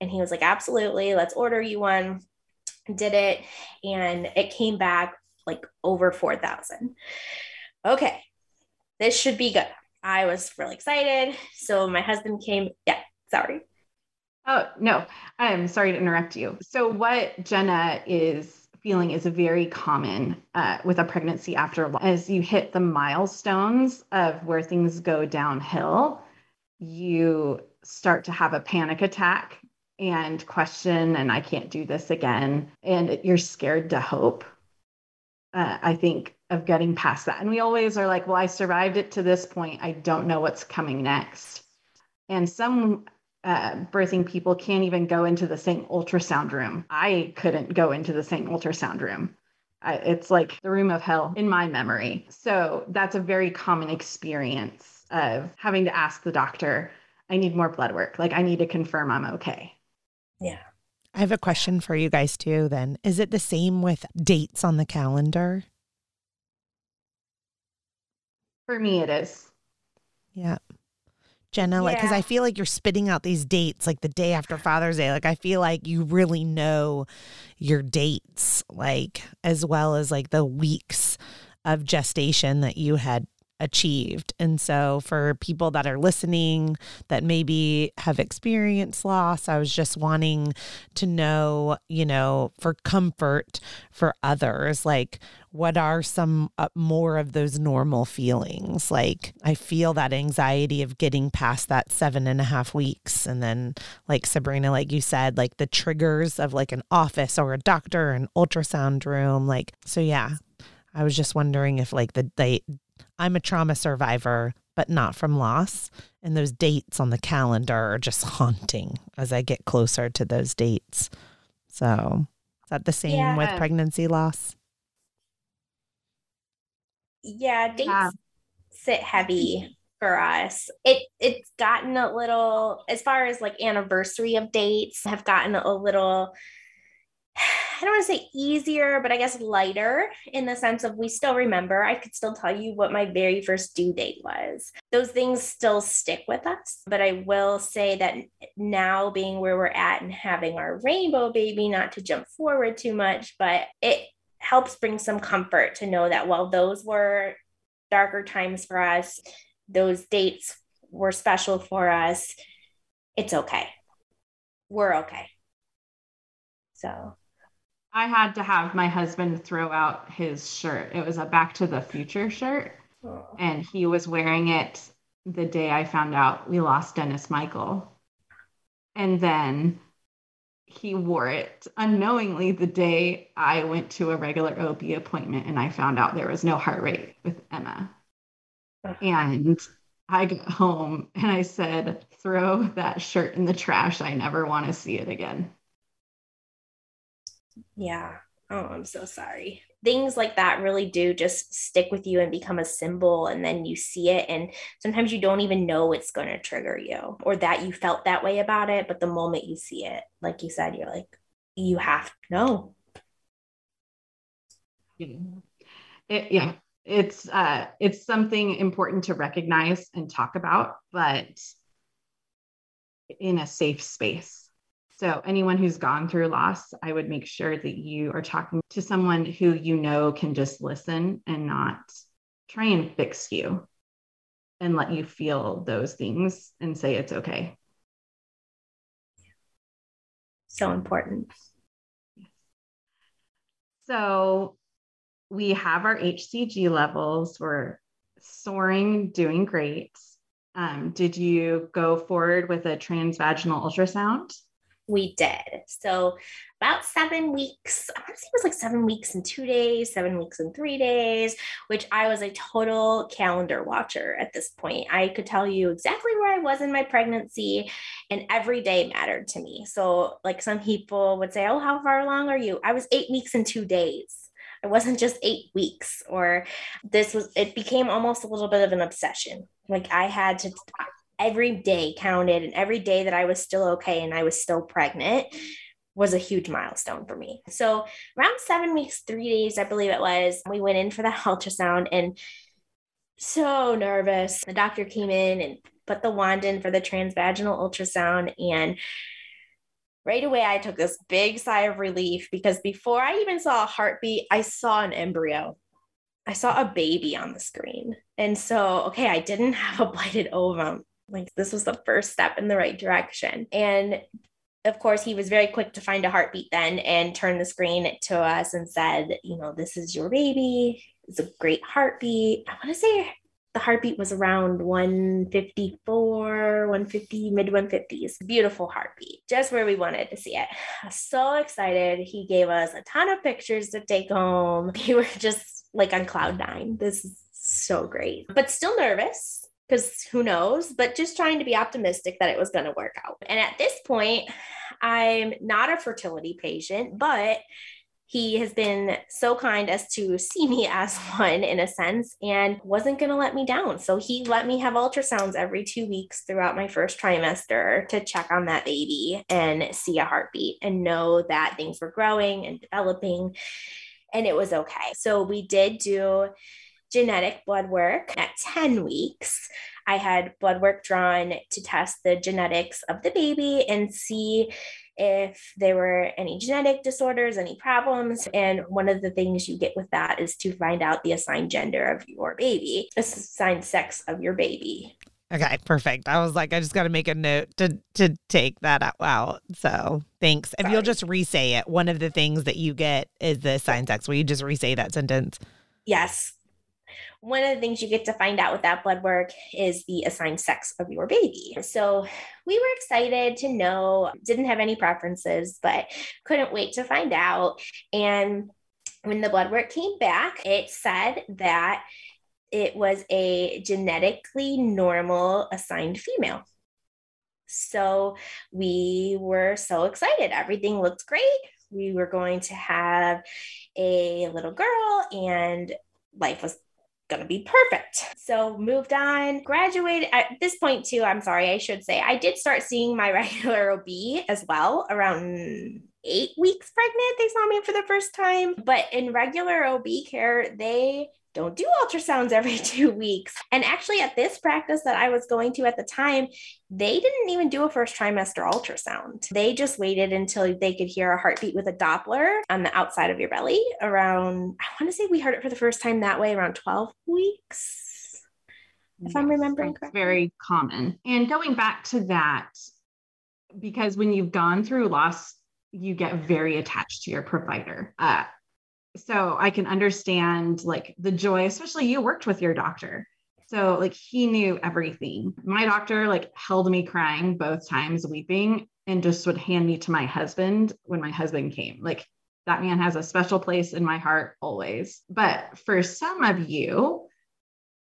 And he was like, Absolutely. Let's order you one. Did it. And it came back like over 4,000. Okay. This should be good. I was really excited. So my husband came. Yeah, sorry. Oh, no, I'm sorry to interrupt you. So, what Jenna is feeling is very common uh, with a pregnancy after as you hit the milestones of where things go downhill, you start to have a panic attack and question, and I can't do this again. And you're scared to hope. Uh, I think of getting past that. And we always are like, well, I survived it to this point. I don't know what's coming next. And some uh, birthing people can't even go into the same ultrasound room. I couldn't go into the same ultrasound room. I, it's like the room of hell in my memory. So that's a very common experience of having to ask the doctor, I need more blood work. Like, I need to confirm I'm okay. Yeah. I have a question for you guys too, then. Is it the same with dates on the calendar? For me, it is. Yeah. Jenna, like, because I feel like you're spitting out these dates like the day after Father's Day. Like, I feel like you really know your dates, like, as well as like the weeks of gestation that you had achieved. And so, for people that are listening that maybe have experienced loss, I was just wanting to know, you know, for comfort for others, like what are some uh, more of those normal feelings? Like, I feel that anxiety of getting past that seven and a half weeks. And then, like Sabrina, like you said, like the triggers of like an office or a doctor, an ultrasound room. Like, so yeah, I was just wondering if like the date, I'm a trauma survivor, but not from loss. And those dates on the calendar are just haunting as I get closer to those dates. So, is that the same yeah. with pregnancy loss? Yeah, dates yeah. sit heavy for us. It it's gotten a little as far as like anniversary of dates have gotten a little I don't want to say easier, but I guess lighter in the sense of we still remember. I could still tell you what my very first due date was. Those things still stick with us. But I will say that now, being where we're at and having our rainbow baby, not to jump forward too much, but it helps bring some comfort to know that while those were darker times for us, those dates were special for us, it's okay. We're okay. So I had to have my husband throw out his shirt. It was a Back to the Future shirt. Oh. And he was wearing it the day I found out we lost Dennis Michael. And then he wore it unknowingly the day I went to a regular OB appointment and I found out there was no heart rate with Emma. And I got home and I said, throw that shirt in the trash. I never want to see it again. Yeah. Oh, I'm so sorry. Things like that really do just stick with you and become a symbol. And then you see it. And sometimes you don't even know it's going to trigger you or that you felt that way about it. But the moment you see it, like you said, you're like, you have to know. It, yeah it's uh it's something important to recognize and talk about but in a safe space so anyone who's gone through loss i would make sure that you are talking to someone who you know can just listen and not try and fix you and let you feel those things and say it's okay so important so we have our HCG levels. We're soaring, doing great. Um, did you go forward with a transvaginal ultrasound? We did. So about seven weeks, I want to say it was like seven weeks and two days, seven weeks and three days, which I was a total calendar watcher at this point. I could tell you exactly where I was in my pregnancy, and every day mattered to me. So, like some people would say, Oh, how far along are you? I was eight weeks and two days it wasn't just eight weeks or this was it became almost a little bit of an obsession like i had to every day counted and every day that i was still okay and i was still pregnant was a huge milestone for me so around seven weeks three days i believe it was we went in for the ultrasound and so nervous the doctor came in and put the wand in for the transvaginal ultrasound and right away I took this big sigh of relief because before I even saw a heartbeat, I saw an embryo. I saw a baby on the screen. And so, okay, I didn't have a blighted ovum. Like this was the first step in the right direction. And of course, he was very quick to find a heartbeat then and turn the screen to us and said, you know, this is your baby. It's a great heartbeat. I want to say the heartbeat was around 154, 150, mid 150s. Beautiful heartbeat, just where we wanted to see it. So excited. He gave us a ton of pictures to take home. We were just like on cloud nine. This is so great, but still nervous because who knows, but just trying to be optimistic that it was going to work out. And at this point, I'm not a fertility patient, but he has been so kind as to see me as one in a sense and wasn't going to let me down. So he let me have ultrasounds every two weeks throughout my first trimester to check on that baby and see a heartbeat and know that things were growing and developing. And it was okay. So we did do genetic blood work at 10 weeks. I had blood work drawn to test the genetics of the baby and see if there were any genetic disorders, any problems. And one of the things you get with that is to find out the assigned gender of your baby, assigned sex of your baby. Okay, perfect. I was like, I just got to make a note to to take that out. So thanks. Sorry. If you'll just re-say it, one of the things that you get is the assigned sex. Will you just re-say that sentence? Yes one of the things you get to find out with that blood work is the assigned sex of your baby. So we were excited to know, didn't have any preferences, but couldn't wait to find out. And when the blood work came back, it said that it was a genetically normal assigned female. So we were so excited. Everything looked great. We were going to have a little girl, and life was to be perfect. So moved on, graduated at this point too. I'm sorry, I should say I did start seeing my regular OB as well around eight weeks pregnant. They saw me for the first time, but in regular OB care, they don't do ultrasounds every two weeks. And actually, at this practice that I was going to at the time, they didn't even do a first trimester ultrasound. They just waited until they could hear a heartbeat with a Doppler on the outside of your belly around, I want to say we heard it for the first time that way around 12 weeks. If yes, I'm remembering correctly. Very common. And going back to that, because when you've gone through loss you get very attached to your provider. Uh, so I can understand like the joy, especially you worked with your doctor. So like he knew everything. My doctor like held me crying both times, weeping, and just would hand me to my husband when my husband came. Like that man has a special place in my heart always. But for some of you,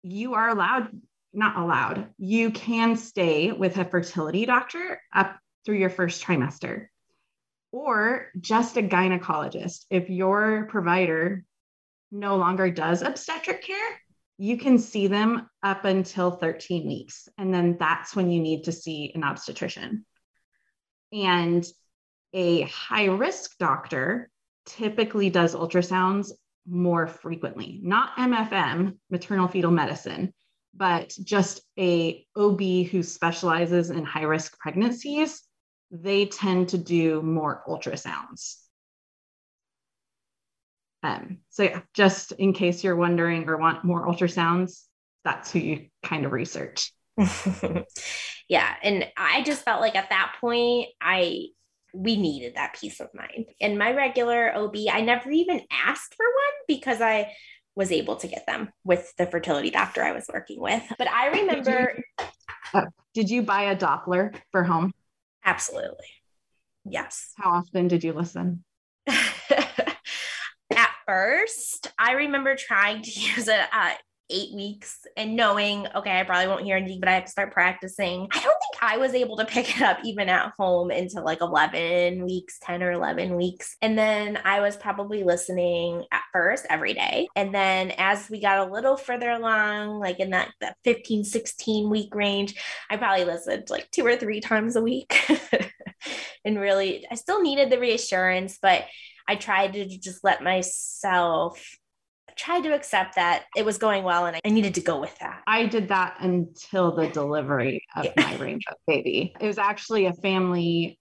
you are allowed, not allowed, you can stay with a fertility doctor up through your first trimester or just a gynecologist. If your provider no longer does obstetric care, you can see them up until 13 weeks. And then that's when you need to see an obstetrician. And a high risk doctor typically does ultrasounds more frequently, not MFM, maternal fetal medicine, but just a OB who specializes in high risk pregnancies they tend to do more ultrasounds. Um, so yeah, just in case you're wondering or want more ultrasounds, that's who you kind of research. yeah. And I just felt like at that point, I we needed that peace of mind. And my regular OB, I never even asked for one because I was able to get them with the fertility doctor I was working with. But I remember. Did you, uh, did you buy a Doppler for home? Absolutely. Yes. How often did you listen? At first, I remember trying to use it at uh, eight weeks and knowing, okay, I probably won't hear anything, but I have to start practicing. I don't think I was able to pick it up even at home until like 11 weeks, 10 or 11 weeks. And then I was probably listening at first every day. And then as we got a little further along, like in that, that 15, 16 week range, I probably listened like two or three times a week. and really, I still needed the reassurance, but I tried to just let myself tried to accept that it was going well and I needed to go with that. I did that until the delivery of my rainbow baby. It was actually a family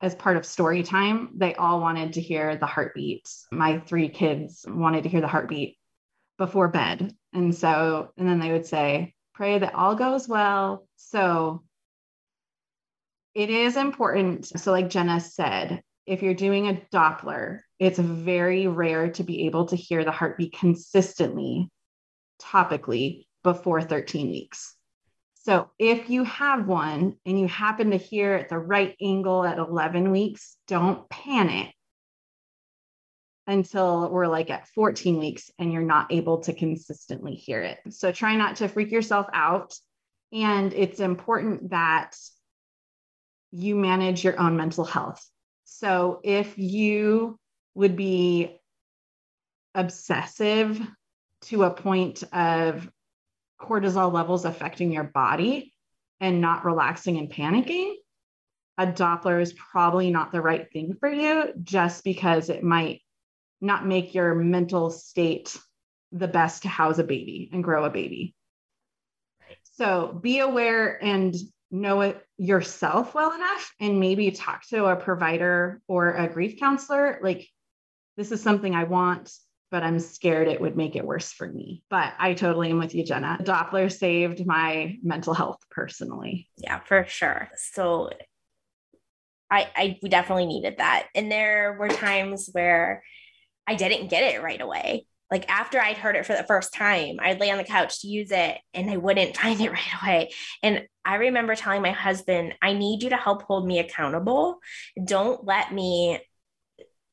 as part of story time. They all wanted to hear the heartbeat. My three kids wanted to hear the heartbeat before bed. And so, and then they would say, pray that all goes well. So it is important. So, like Jenna said, if you're doing a Doppler, it's very rare to be able to hear the heartbeat consistently, topically, before 13 weeks. So if you have one and you happen to hear at the right angle at 11 weeks, don't panic until we're like at 14 weeks and you're not able to consistently hear it. So try not to freak yourself out. And it's important that you manage your own mental health. So if you would be obsessive to a point of cortisol levels affecting your body and not relaxing and panicking, a Doppler is probably not the right thing for you just because it might not make your mental state the best to house a baby and grow a baby. So be aware and know it yourself well enough and maybe talk to a provider or a grief counselor. Like this is something I want, but I'm scared it would make it worse for me. But I totally am with you, Jenna. Doppler saved my mental health personally. Yeah, for sure. So I, I we definitely needed that. And there were times where I didn't get it right away. Like after I'd heard it for the first time, I'd lay on the couch to use it and I wouldn't find it right away. And I remember telling my husband, I need you to help hold me accountable. Don't let me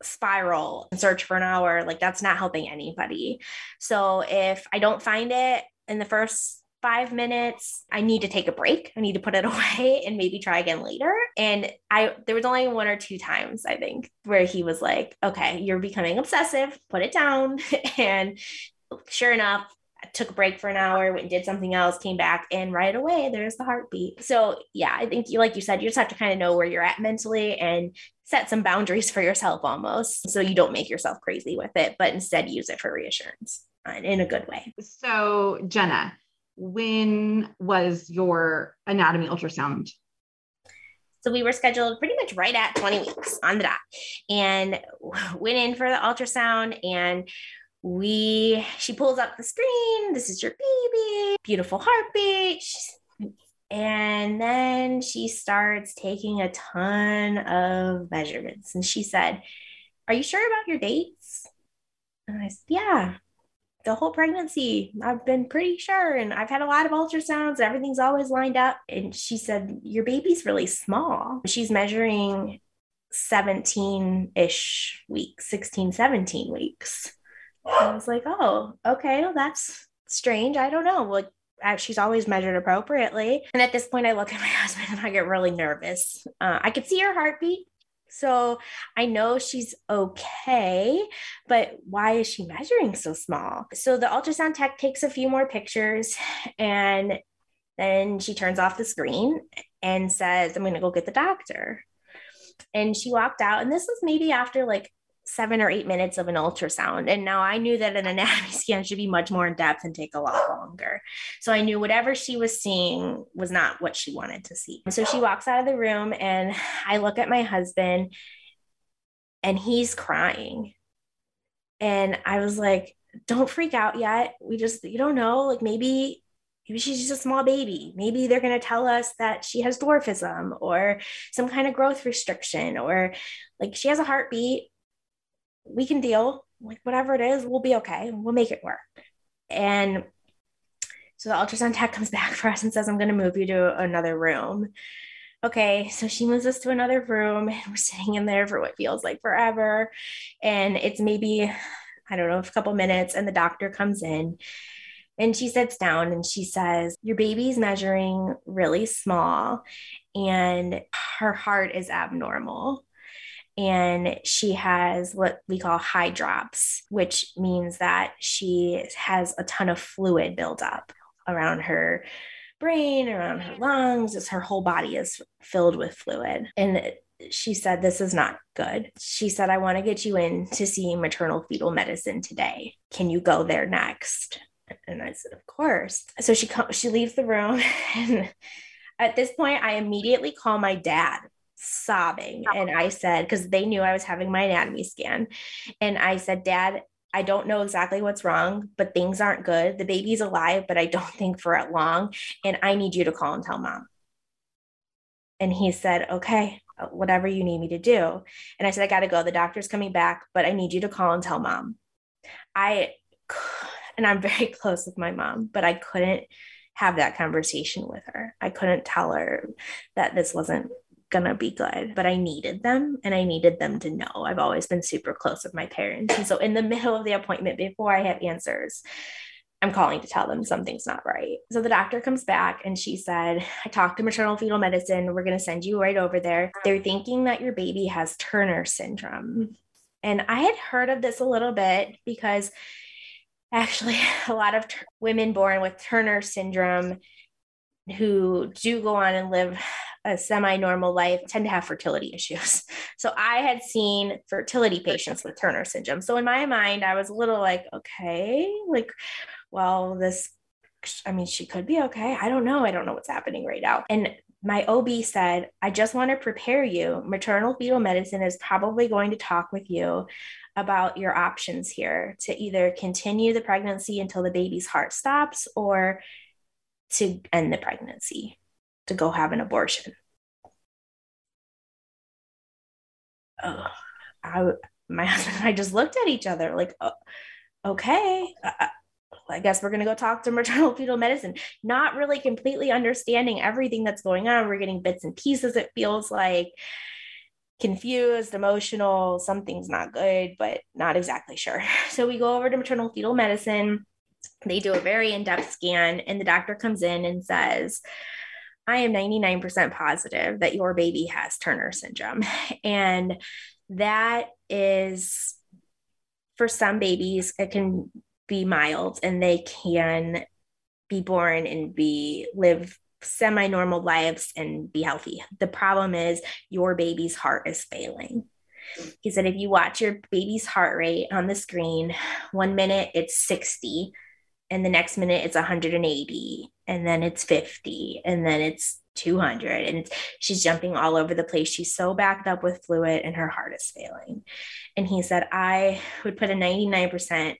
spiral and search for an hour like that's not helping anybody so if i don't find it in the first five minutes i need to take a break i need to put it away and maybe try again later and i there was only one or two times i think where he was like okay you're becoming obsessive put it down and sure enough I took a break for an hour, went and did something else, came back, and right away there's the heartbeat. So yeah, I think you like you said, you just have to kind of know where you're at mentally and set some boundaries for yourself almost so you don't make yourself crazy with it, but instead use it for reassurance uh, in a good way. So, Jenna, when was your anatomy ultrasound? So we were scheduled pretty much right at 20 weeks on the dot and went in for the ultrasound and we she pulls up the screen. This is your baby, beautiful heartbeat. And then she starts taking a ton of measurements. And she said, Are you sure about your dates? And I said, Yeah, the whole pregnancy, I've been pretty sure. And I've had a lot of ultrasounds. Everything's always lined up. And she said, Your baby's really small. She's measuring 17 ish weeks, 16, 17 weeks. I was like, Oh, okay. Well, that's strange. I don't know. Like, she's always measured appropriately. And at this point, I look at my husband and I get really nervous. Uh, I could see her heartbeat. So I know she's okay, but why is she measuring so small? So the ultrasound tech takes a few more pictures and then she turns off the screen and says, I'm going to go get the doctor. And she walked out. And this was maybe after like seven or eight minutes of an ultrasound. And now I knew that an anatomy scan should be much more in depth and take a lot longer. So I knew whatever she was seeing was not what she wanted to see. So she walks out of the room and I look at my husband and he's crying. And I was like, don't freak out yet. We just, you don't know, like maybe maybe she's just a small baby. Maybe they're going to tell us that she has dwarfism or some kind of growth restriction or like she has a heartbeat we can deal like whatever it is we'll be okay. We'll make it work. And so the ultrasound tech comes back for us and says i'm going to move you to another room. Okay so she moves us to another room and we're sitting in there for what feels like forever. And it's maybe i don't know a couple minutes and the doctor comes in and she sits down and she says, Your baby's measuring really small and her heart is abnormal and she has what we call hydrops, which means that she has a ton of fluid buildup around her brain, around her lungs. It's her whole body is filled with fluid. And she said, This is not good. She said, I want to get you in to see maternal fetal medicine today. Can you go there next? And I said, Of course. So she comes, she leaves the room. And at this point, I immediately call my dad sobbing. And I said, because they knew I was having my anatomy scan. And I said, Dad, I don't know exactly what's wrong, but things aren't good. The baby's alive, but I don't think for it long. And I need you to call and tell mom. And he said, Okay, uh, whatever you need me to do. And I said, I got to go. The doctor's coming back, but I need you to call and tell mom. I, and I'm very close with my mom, but I couldn't have that conversation with her. I couldn't tell her that this wasn't gonna be good but i needed them and i needed them to know. I've always been super close with my parents and so in the middle of the appointment before i have answers i'm calling to tell them something's not right. So the doctor comes back and she said i talked to maternal fetal medicine. We're going to send you right over there. They're thinking that your baby has turner syndrome. And i had heard of this a little bit because actually a lot of t- women born with turner syndrome who do go on and live a semi-normal life tend to have fertility issues. So I had seen fertility patients with Turner syndrome. So in my mind, I was a little like, okay, like, well, this, I mean, she could be okay. I don't know. I don't know what's happening right now. And my OB said, I just want to prepare you. Maternal fetal medicine is probably going to talk with you about your options here to either continue the pregnancy until the baby's heart stops or to end the pregnancy to go have an abortion. I, my husband and I just looked at each other like, oh, okay, I, I guess we're going to go talk to maternal fetal medicine, not really completely understanding everything that's going on. We're getting bits and pieces, it feels like confused, emotional, something's not good, but not exactly sure. So we go over to maternal fetal medicine. They do a very in depth scan, and the doctor comes in and says, I am 99% positive that your baby has Turner syndrome. And that is, for some babies, it can be mild and they can be born and be live semi normal lives and be healthy. The problem is your baby's heart is failing. He said, if you watch your baby's heart rate on the screen, one minute it's 60, and the next minute it's 180 and then it's 50 and then it's 200 and she's jumping all over the place she's so backed up with fluid and her heart is failing and he said i would put a 99%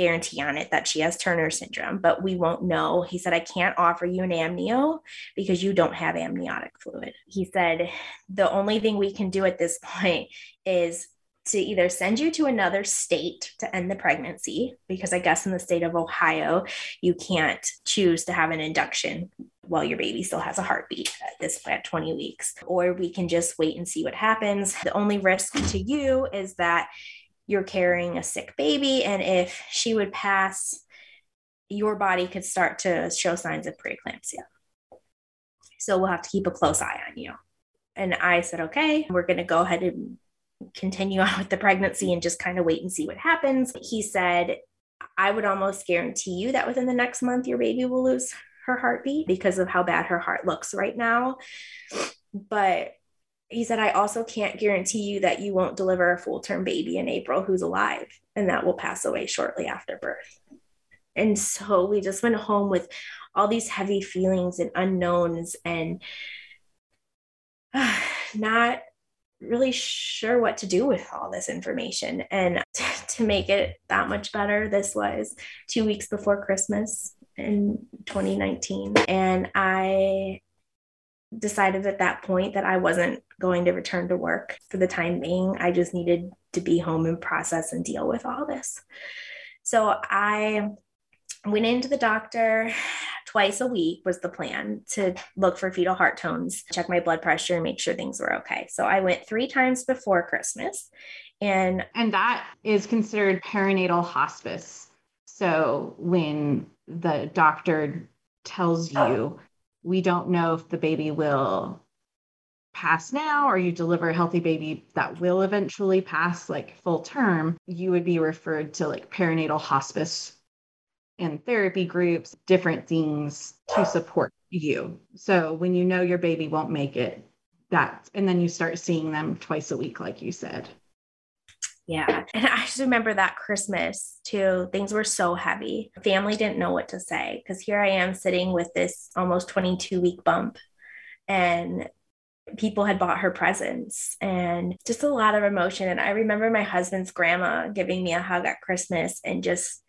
guarantee on it that she has Turner syndrome, but we won't know. He said, I can't offer you an amnio because you don't have amniotic fluid. He said, the only thing we can do at this point is to either send you to another state to end the pregnancy, because I guess in the state of Ohio, you can't choose to have an induction while your baby still has a heartbeat at this at 20 weeks, or we can just wait and see what happens. The only risk to you is that you're carrying a sick baby. And if she would pass, your body could start to show signs of preeclampsia. So we'll have to keep a close eye on you. And I said, okay, we're going to go ahead and continue on with the pregnancy and just kind of wait and see what happens. He said, I would almost guarantee you that within the next month, your baby will lose her heartbeat because of how bad her heart looks right now. But he said, I also can't guarantee you that you won't deliver a full term baby in April who's alive and that will pass away shortly after birth. And so we just went home with all these heavy feelings and unknowns and uh, not really sure what to do with all this information. And to make it that much better, this was two weeks before Christmas in 2019. And I decided at that point that I wasn't going to return to work for the time being. I just needed to be home and process and deal with all this. So I went into the doctor twice a week was the plan to look for fetal heart tones, check my blood pressure, and make sure things were okay. So I went three times before Christmas. And and that is considered perinatal hospice. So when the doctor tells oh. you we don't know if the baby will pass now or you deliver a healthy baby that will eventually pass like full term, you would be referred to like perinatal hospice and therapy groups, different things to support you. So when you know your baby won't make it, that and then you start seeing them twice a week, like you said. Yeah. And I just remember that Christmas too. Things were so heavy. Family didn't know what to say because here I am sitting with this almost 22 week bump and people had bought her presents and just a lot of emotion. And I remember my husband's grandma giving me a hug at Christmas and just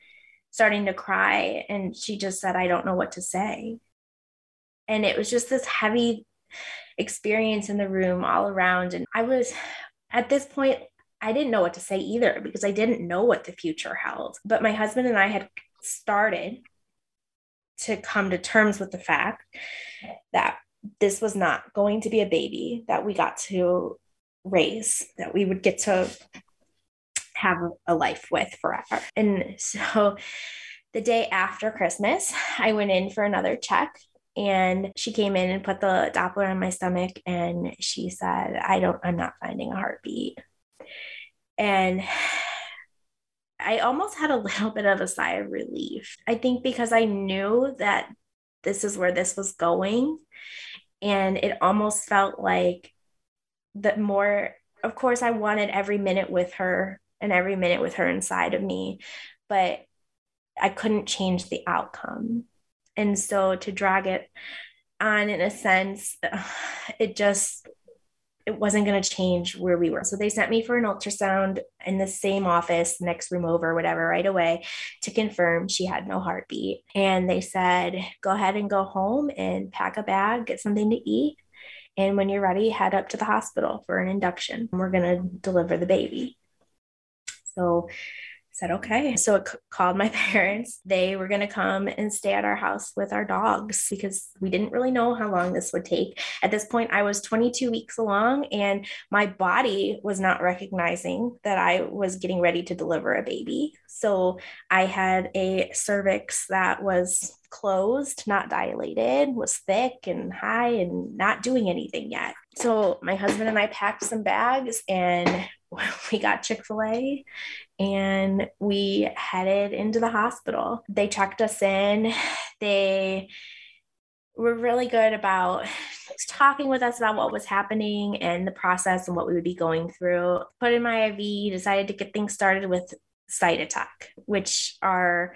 starting to cry. And she just said, I don't know what to say. And it was just this heavy experience in the room all around. And I was at this point, I didn't know what to say either because I didn't know what the future held. But my husband and I had started to come to terms with the fact that this was not going to be a baby that we got to raise, that we would get to have a life with forever. And so the day after Christmas, I went in for another check and she came in and put the Doppler on my stomach and she said, I don't, I'm not finding a heartbeat. And I almost had a little bit of a sigh of relief. I think because I knew that this is where this was going. And it almost felt like that more, of course, I wanted every minute with her and every minute with her inside of me, but I couldn't change the outcome. And so to drag it on in a sense, it just it wasn't going to change where we were. So they sent me for an ultrasound in the same office, next room over, whatever, right away to confirm she had no heartbeat. And they said, go ahead and go home and pack a bag, get something to eat. And when you're ready, head up to the hospital for an induction. We're going to deliver the baby. So I said, okay. So I c- called my parents. They were going to come and stay at our house with our dogs because we didn't really know how long this would take. At this point, I was 22 weeks along and my body was not recognizing that I was getting ready to deliver a baby. So I had a cervix that was closed, not dilated, was thick and high and not doing anything yet. So my husband and I packed some bags and we got Chick fil A and we headed into the hospital. They checked us in. They were really good about talking with us about what was happening and the process and what we would be going through. Put in my IV, decided to get things started with Cytotec, which are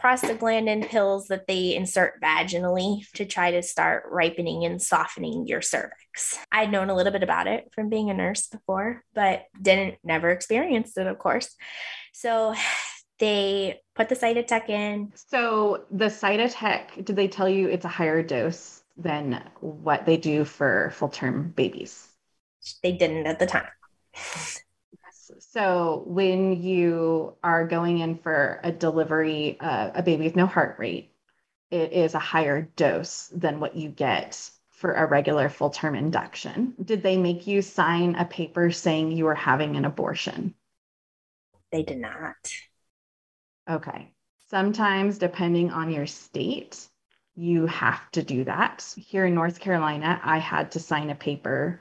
prostaglandin pills that they insert vaginally to try to start ripening and softening your cervix. I'd known a little bit about it from being a nurse before, but didn't never experienced it, of course. So They put the Cytotec in. So the Cytotec, did they tell you it's a higher dose than what they do for full term babies? They didn't at the time. So when you are going in for a delivery, uh, a baby with no heart rate, it is a higher dose than what you get for a regular full term induction. Did they make you sign a paper saying you were having an abortion? They did not. Okay. Sometimes, depending on your state, you have to do that. Here in North Carolina, I had to sign a paper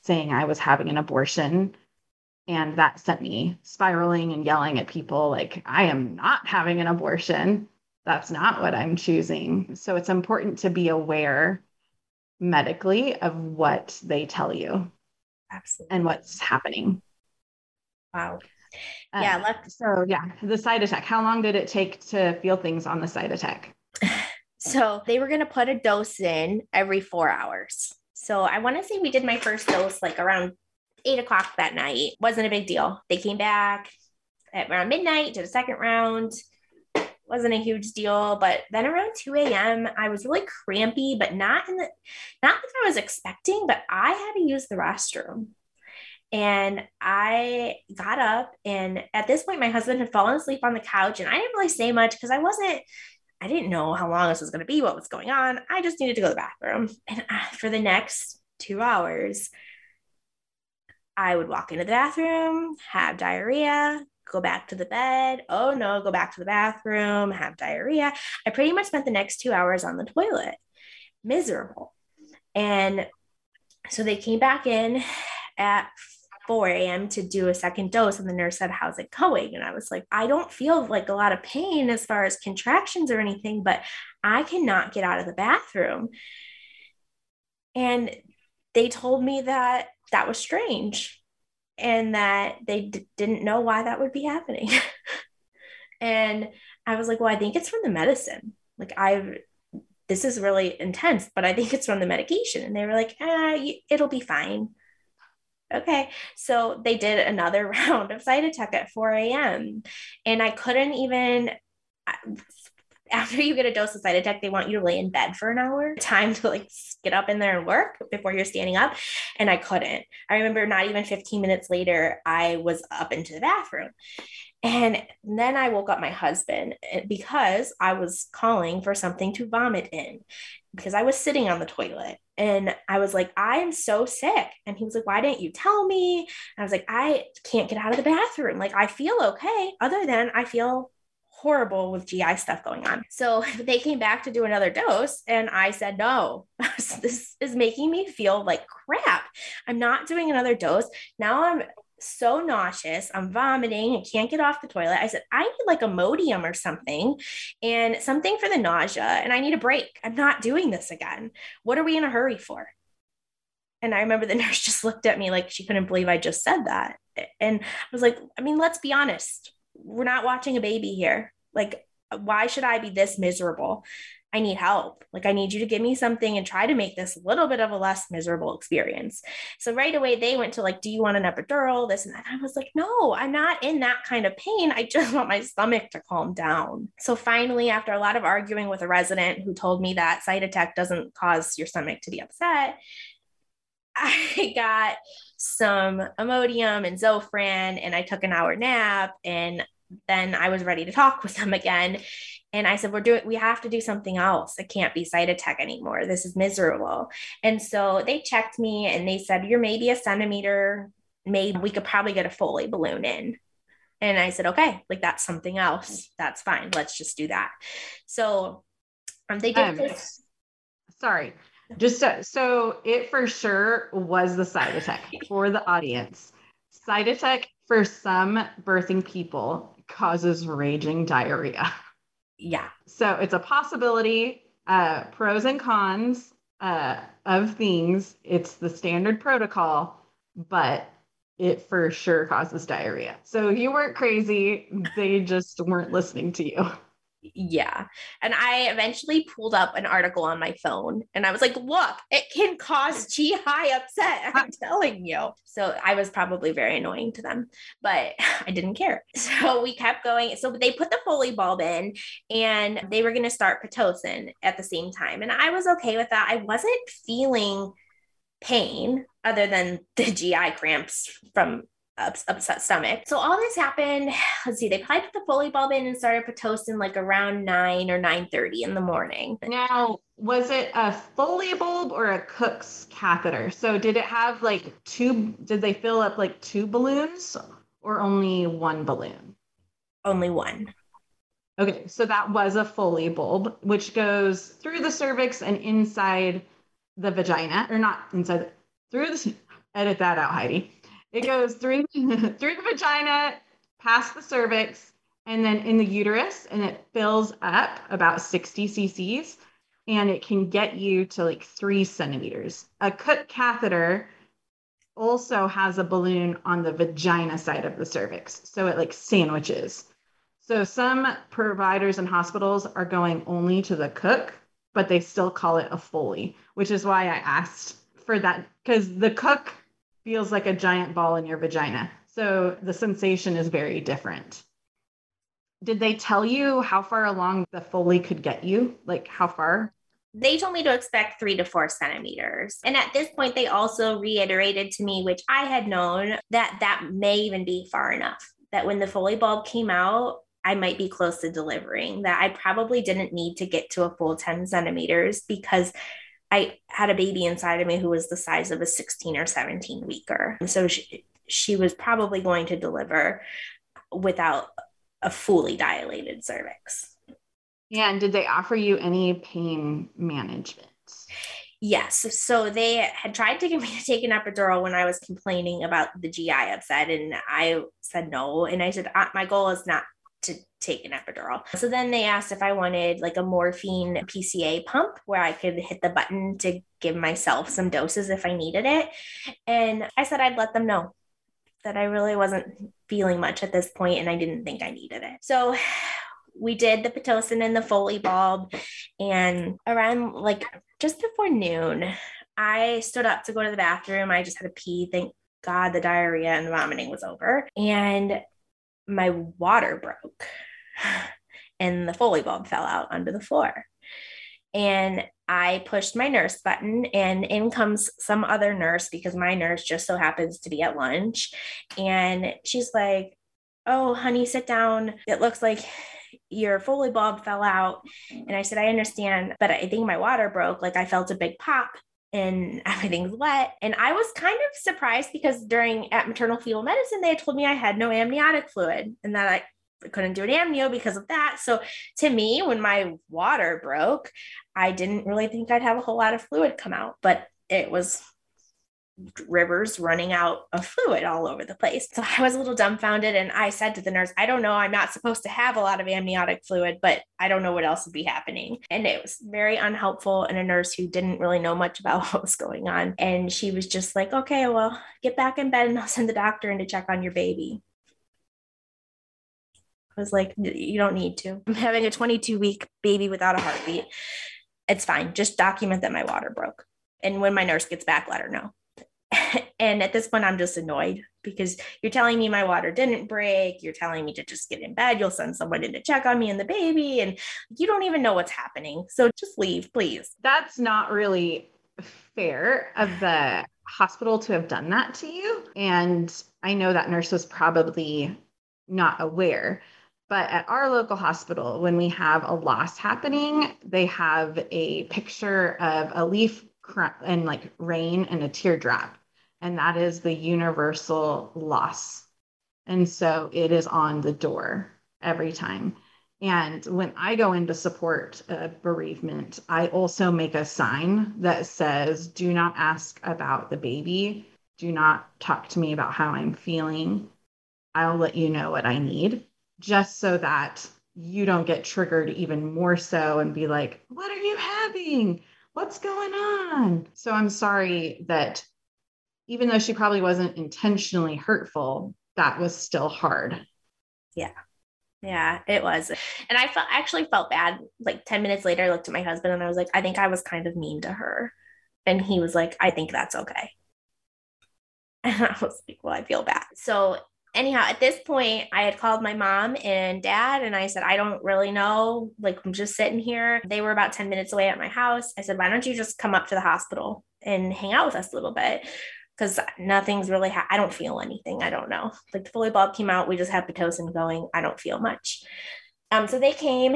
saying I was having an abortion. And that sent me spiraling and yelling at people like, I am not having an abortion. That's not what I'm choosing. So it's important to be aware medically of what they tell you. Absolutely. And what's happening. Wow. Uh, yeah. So, yeah, the Cytotec. How long did it take to feel things on the Cytotec? So, they were going to put a dose in every four hours. So, I want to say we did my first dose like around eight o'clock that night. Wasn't a big deal. They came back at around midnight, did a second round. Wasn't a huge deal. But then around 2 a.m., I was really crampy, but not in the not like I was expecting, but I had to use the restroom. And I got up, and at this point, my husband had fallen asleep on the couch, and I didn't really say much because I wasn't, I didn't know how long this was going to be, what was going on. I just needed to go to the bathroom. And uh, for the next two hours, I would walk into the bathroom, have diarrhea, go back to the bed. Oh no, go back to the bathroom, have diarrhea. I pretty much spent the next two hours on the toilet, miserable. And so they came back in at 4 a.m. to do a second dose. And the nurse said, How's it going? And I was like, I don't feel like a lot of pain as far as contractions or anything, but I cannot get out of the bathroom. And they told me that that was strange and that they d- didn't know why that would be happening. and I was like, well, I think it's from the medicine. Like, I've, this is really intense, but I think it's from the medication. And they were like, ah, it'll be fine. Okay. So they did another round of Cytotec at 4 a.m. And I couldn't even after you get a dose of Cytotec, they want you to lay in bed for an hour, time to like get up in there and work before you're standing up. And I couldn't. I remember not even 15 minutes later, I was up into the bathroom. And then I woke up my husband eh, because I was calling for something to vomit in because I was sitting on the toilet and I was like, I am so sick. And he was like, Why didn't you tell me? And I was like, I can't get out of the bathroom. Like, I feel okay, other than I feel horrible with GI stuff going on. So they came back to do another dose, and I said, No, this is making me feel like crap. I'm not doing another dose. Now I'm so nauseous. I'm vomiting and can't get off the toilet. I said, I need like Imodium or something and something for the nausea, and I need a break. I'm not doing this again. What are we in a hurry for? And I remember the nurse just looked at me like she couldn't believe I just said that. And I was like, I mean, let's be honest we're not watching a baby here. Like, why should I be this miserable? I need help. Like, I need you to give me something and try to make this a little bit of a less miserable experience. So, right away, they went to, like, do you want an epidural? This and that. I was like, no, I'm not in that kind of pain. I just want my stomach to calm down. So, finally, after a lot of arguing with a resident who told me that Cytotec doesn't cause your stomach to be upset, I got some Imodium and Zofran, and I took an hour nap, and then I was ready to talk with them again. And I said, We're doing, we have to do something else. It can't be Cytotec anymore. This is miserable. And so they checked me and they said, You're maybe a centimeter, maybe we could probably get a Foley balloon in. And I said, Okay, like that's something else. That's fine. Let's just do that. So um, they did um, this. Sorry. Just so, so it for sure was the Cytotec for the audience. Cytotec for some birthing people causes raging diarrhea. Yeah. So it's a possibility, uh, pros and cons uh, of things. It's the standard protocol, but it for sure causes diarrhea. So you weren't crazy. They just weren't listening to you. Yeah. And I eventually pulled up an article on my phone and I was like, look, it can cause GI upset. I'm telling you. So I was probably very annoying to them, but I didn't care. So we kept going. So they put the Foley bulb in and they were going to start Pitocin at the same time. And I was okay with that. I wasn't feeling pain other than the GI cramps from upset stomach. So all this happened. Let's see, they probably put the Foley bulb in and started Pitocin like around 9 or nine thirty in the morning. Now, was it a Foley bulb or a Cook's catheter? So did it have like two, did they fill up like two balloons or only one balloon? Only one. Okay, so that was a Foley bulb, which goes through the cervix and inside the vagina, or not inside, through the, edit that out, Heidi it goes through through the vagina, past the cervix, and then in the uterus, and it fills up about 60 cc's, and it can get you to like three centimeters. A Cook catheter also has a balloon on the vagina side of the cervix, so it like sandwiches. So some providers and hospitals are going only to the Cook, but they still call it a Foley, which is why I asked for that because the Cook feels like a giant ball in your vagina. So the sensation is very different. Did they tell you how far along the Foley could get you? Like how far? They told me to expect three to four centimeters. And at this point, they also reiterated to me, which I had known, that that may even be far enough. That when the Foley bulb came out, I might be close to delivering, that I probably didn't need to get to a full 10 centimeters because I had a baby inside of me who was the size of a 16 or 17 weeker. So she, she was probably going to deliver without a fully dilated cervix. Yeah. And did they offer you any pain management? Yes. So they had tried to get me to take an epidural when I was complaining about the GI upset, and I said no. And I said, uh, my goal is not to take an epidural. So then they asked if I wanted like a morphine PCA pump where I could hit the button to give myself some doses if I needed it. And I said I'd let them know that I really wasn't feeling much at this point and I didn't think I needed it. So we did the Pitocin and the Foley bulb. And around like just before noon, I stood up to go to the bathroom. I just had a pee. Thank God the diarrhea and vomiting was over. And my water broke and the Foley bulb fell out onto the floor. And I pushed my nurse button, and in comes some other nurse because my nurse just so happens to be at lunch. And she's like, Oh, honey, sit down. It looks like your Foley bulb fell out. And I said, I understand, but I think my water broke. Like I felt a big pop and everything's wet. And I was kind of surprised because during at maternal fetal medicine, they told me I had no amniotic fluid and that I couldn't do an amnio because of that. So to me, when my water broke, I didn't really think I'd have a whole lot of fluid come out, but it was rivers running out of fluid all over the place. So I was a little dumbfounded and I said to the nurse, I don't know, I'm not supposed to have a lot of amniotic fluid, but I don't know what else would be happening. And it was very unhelpful and a nurse who didn't really know much about what was going on. And she was just like, okay, well, get back in bed and I'll send the doctor in to check on your baby. I was like, you don't need to. I'm having a 22 week baby without a heartbeat. It's fine. Just document that my water broke. And when my nurse gets back, let her know. and at this point, I'm just annoyed because you're telling me my water didn't break. You're telling me to just get in bed. You'll send someone in to check on me and the baby, and you don't even know what's happening. So just leave, please. That's not really fair of the hospital to have done that to you. And I know that nurse was probably not aware. But at our local hospital, when we have a loss happening, they have a picture of a leaf and like rain and a teardrop and that is the universal loss. And so it is on the door every time. And when I go in to support a bereavement, I also make a sign that says, Do not ask about the baby. Do not talk to me about how I'm feeling. I'll let you know what I need, just so that you don't get triggered even more so and be like, What are you having? What's going on? So I'm sorry that even though she probably wasn't intentionally hurtful, that was still hard. Yeah. Yeah, it was. And I felt actually felt bad. Like 10 minutes later, I looked at my husband and I was like, I think I was kind of mean to her. And he was like, I think that's okay. And I was like, well, I feel bad. So anyhow, at this point, I had called my mom and dad, and I said, I don't really know. Like, I'm just sitting here. They were about 10 minutes away at my house. I said, why don't you just come up to the hospital and hang out with us a little bit? Because nothing's really, ha- I don't feel anything. I don't know. Like, the Foley bulb came out. We just have Pitocin going. I don't feel much. Um, so they came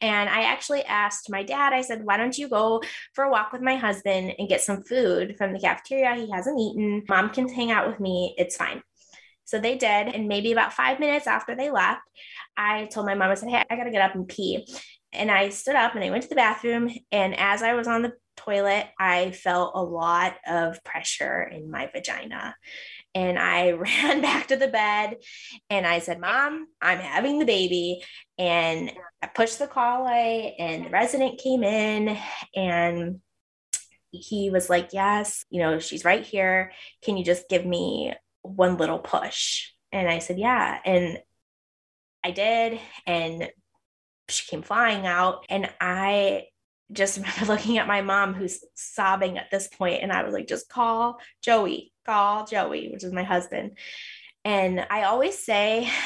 and I actually asked my dad, I said, why don't you go for a walk with my husband and get some food from the cafeteria? He hasn't eaten. Mom can hang out with me. It's fine. So they did. And maybe about five minutes after they left, I told my mom, I said, Hey, I got to get up and pee. And I stood up and I went to the bathroom. And as I was on the toilet, I felt a lot of pressure in my vagina. And I ran back to the bed and I said, Mom, I'm having the baby. And I pushed the call away, and the resident came in and he was like, Yes, you know, she's right here. Can you just give me one little push? And I said, Yeah. And I did. And she came flying out. And I just remember looking at my mom who's sobbing at this point and i was like just call joey call joey which is my husband and i always say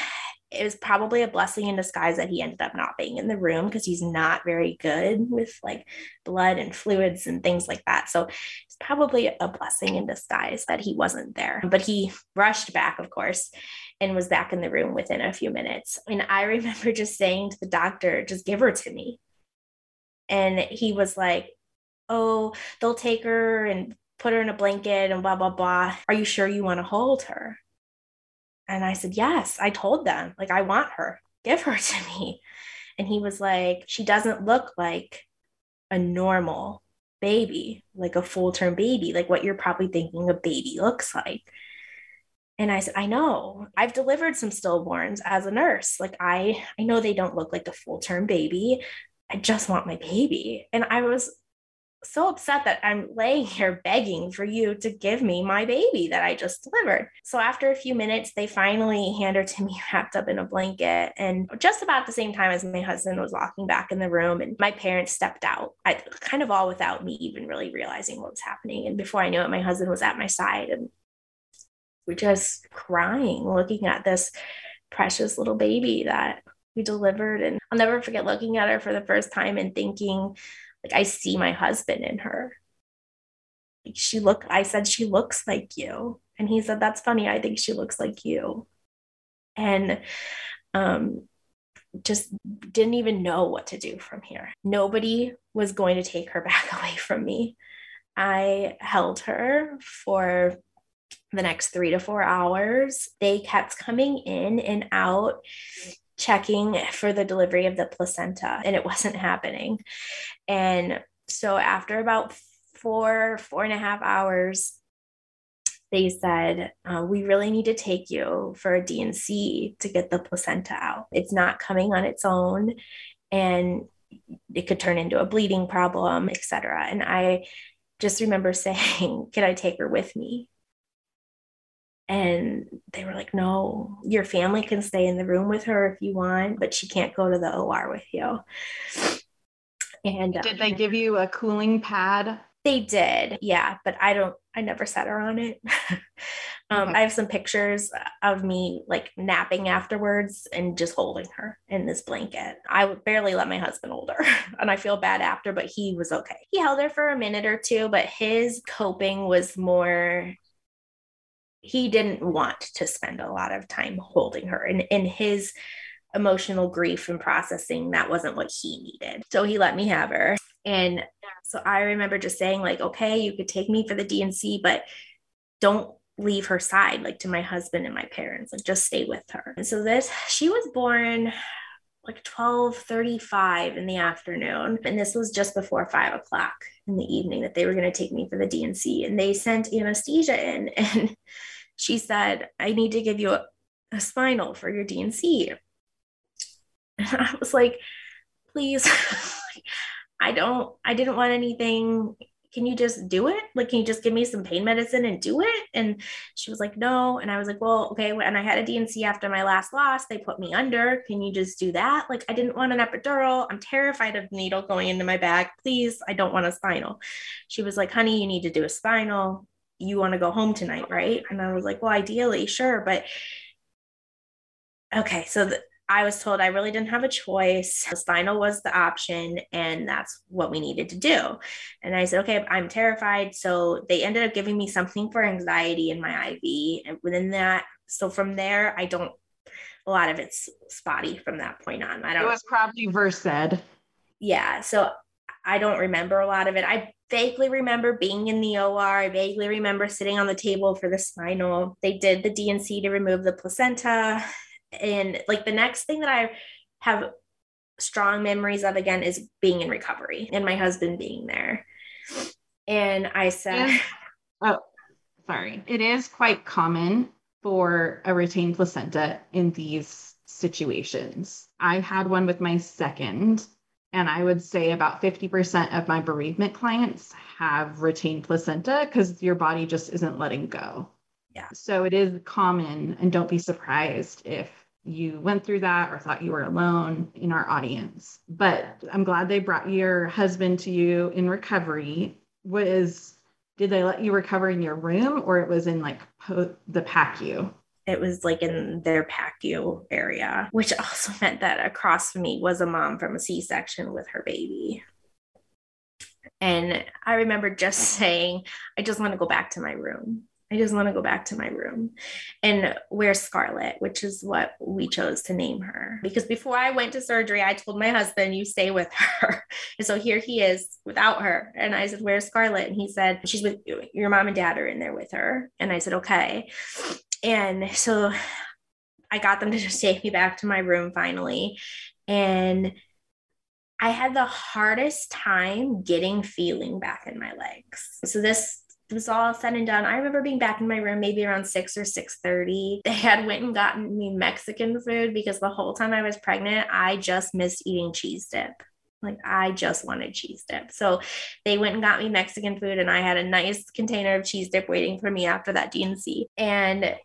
it was probably a blessing in disguise that he ended up not being in the room because he's not very good with like blood and fluids and things like that so it's probably a blessing in disguise that he wasn't there but he rushed back of course and was back in the room within a few minutes and i remember just saying to the doctor just give her to me and he was like, Oh, they'll take her and put her in a blanket and blah, blah, blah. Are you sure you want to hold her? And I said, Yes, I told them, like, I want her, give her to me. And he was like, She doesn't look like a normal baby, like a full term baby, like what you're probably thinking a baby looks like. And I said, I know. I've delivered some stillborns as a nurse. Like I I know they don't look like a full-term baby, I just want my baby. And I was so upset that I'm laying here begging for you to give me my baby that I just delivered. So after a few minutes, they finally hand her to me wrapped up in a blanket. And just about the same time as my husband was walking back in the room, and my parents stepped out, I, kind of all without me even really realizing what was happening. And before I knew it, my husband was at my side and we're just crying, looking at this precious little baby that we delivered. And I'll never forget looking at her for the first time and thinking, like, I see my husband in her. Like she look, I said, she looks like you. And he said, That's funny. I think she looks like you. And um, just didn't even know what to do from here. Nobody was going to take her back away from me. I held her for the next three to four hours. They kept coming in and out checking for the delivery of the placenta and it wasn't happening. And so after about four, four and a half hours, they said, uh, We really need to take you for a D&C to get the placenta out. It's not coming on its own and it could turn into a bleeding problem, etc. And I just remember saying, Can I take her with me? And they were like, no, your family can stay in the room with her if you want, but she can't go to the OR with you. And did um, they give you a cooling pad? They did, yeah, but I don't, I never sat her on it. um, okay. I have some pictures of me like napping afterwards and just holding her in this blanket. I would barely let my husband hold her, and I feel bad after, but he was okay. He held her for a minute or two, but his coping was more he didn't want to spend a lot of time holding her and in his emotional grief and processing that wasn't what he needed. So he let me have her. And so i remember just saying like okay you could take me for the D&C but don't leave her side like to my husband and my parents like just stay with her. And so this she was born like 12:35 in the afternoon and this was just before five o'clock in the evening that they were going to take me for the D&C and they sent anesthesia in and she said I need to give you a, a spinal for your D&C I was like please I don't I didn't want anything can you just do it? Like, can you just give me some pain medicine and do it? And she was like, no. And I was like, well, okay. And I had a D&C after my last loss. They put me under. Can you just do that? Like, I didn't want an epidural. I'm terrified of needle going into my back. Please, I don't want a spinal. She was like, honey, you need to do a spinal. You want to go home tonight, right? And I was like, well, ideally, sure. But okay. So the, I was told I really didn't have a choice. Spinal was the option, and that's what we needed to do. And I said, okay, I'm terrified. So they ended up giving me something for anxiety in my IV. And within that, so from there, I don't, a lot of it's spotty from that point on. I don't. It was probably Versed. Yeah. So I don't remember a lot of it. I vaguely remember being in the OR. I vaguely remember sitting on the table for the spinal. They did the D&C to remove the placenta and like the next thing that I have strong memories of again is being in recovery and my husband being there. And I said, Oh, sorry. It is quite common for a retained placenta in these situations. I had one with my second, and I would say about 50% of my bereavement clients have retained placenta because your body just isn't letting go. Yeah. So it is common, and don't be surprised if you went through that or thought you were alone in our audience. But I'm glad they brought your husband to you in recovery. Was did they let you recover in your room or it was in like po- the PACU? It was like in their PACU area, which also meant that across from me was a mom from a C section with her baby. And I remember just saying, I just want to go back to my room. I just want to go back to my room. And where's Scarlett, which is what we chose to name her. Because before I went to surgery, I told my husband, you stay with her. And so here he is without her. And I said, Where's Scarlett? And he said, She's with your mom and dad are in there with her. And I said, Okay. And so I got them to just take me back to my room finally. And I had the hardest time getting feeling back in my legs. So this was all said and done. I remember being back in my room maybe around six or six thirty. They had went and gotten me Mexican food because the whole time I was pregnant, I just missed eating cheese dip. Like I just wanted cheese dip. So they went and got me Mexican food, and I had a nice container of cheese dip waiting for me after that D&C. And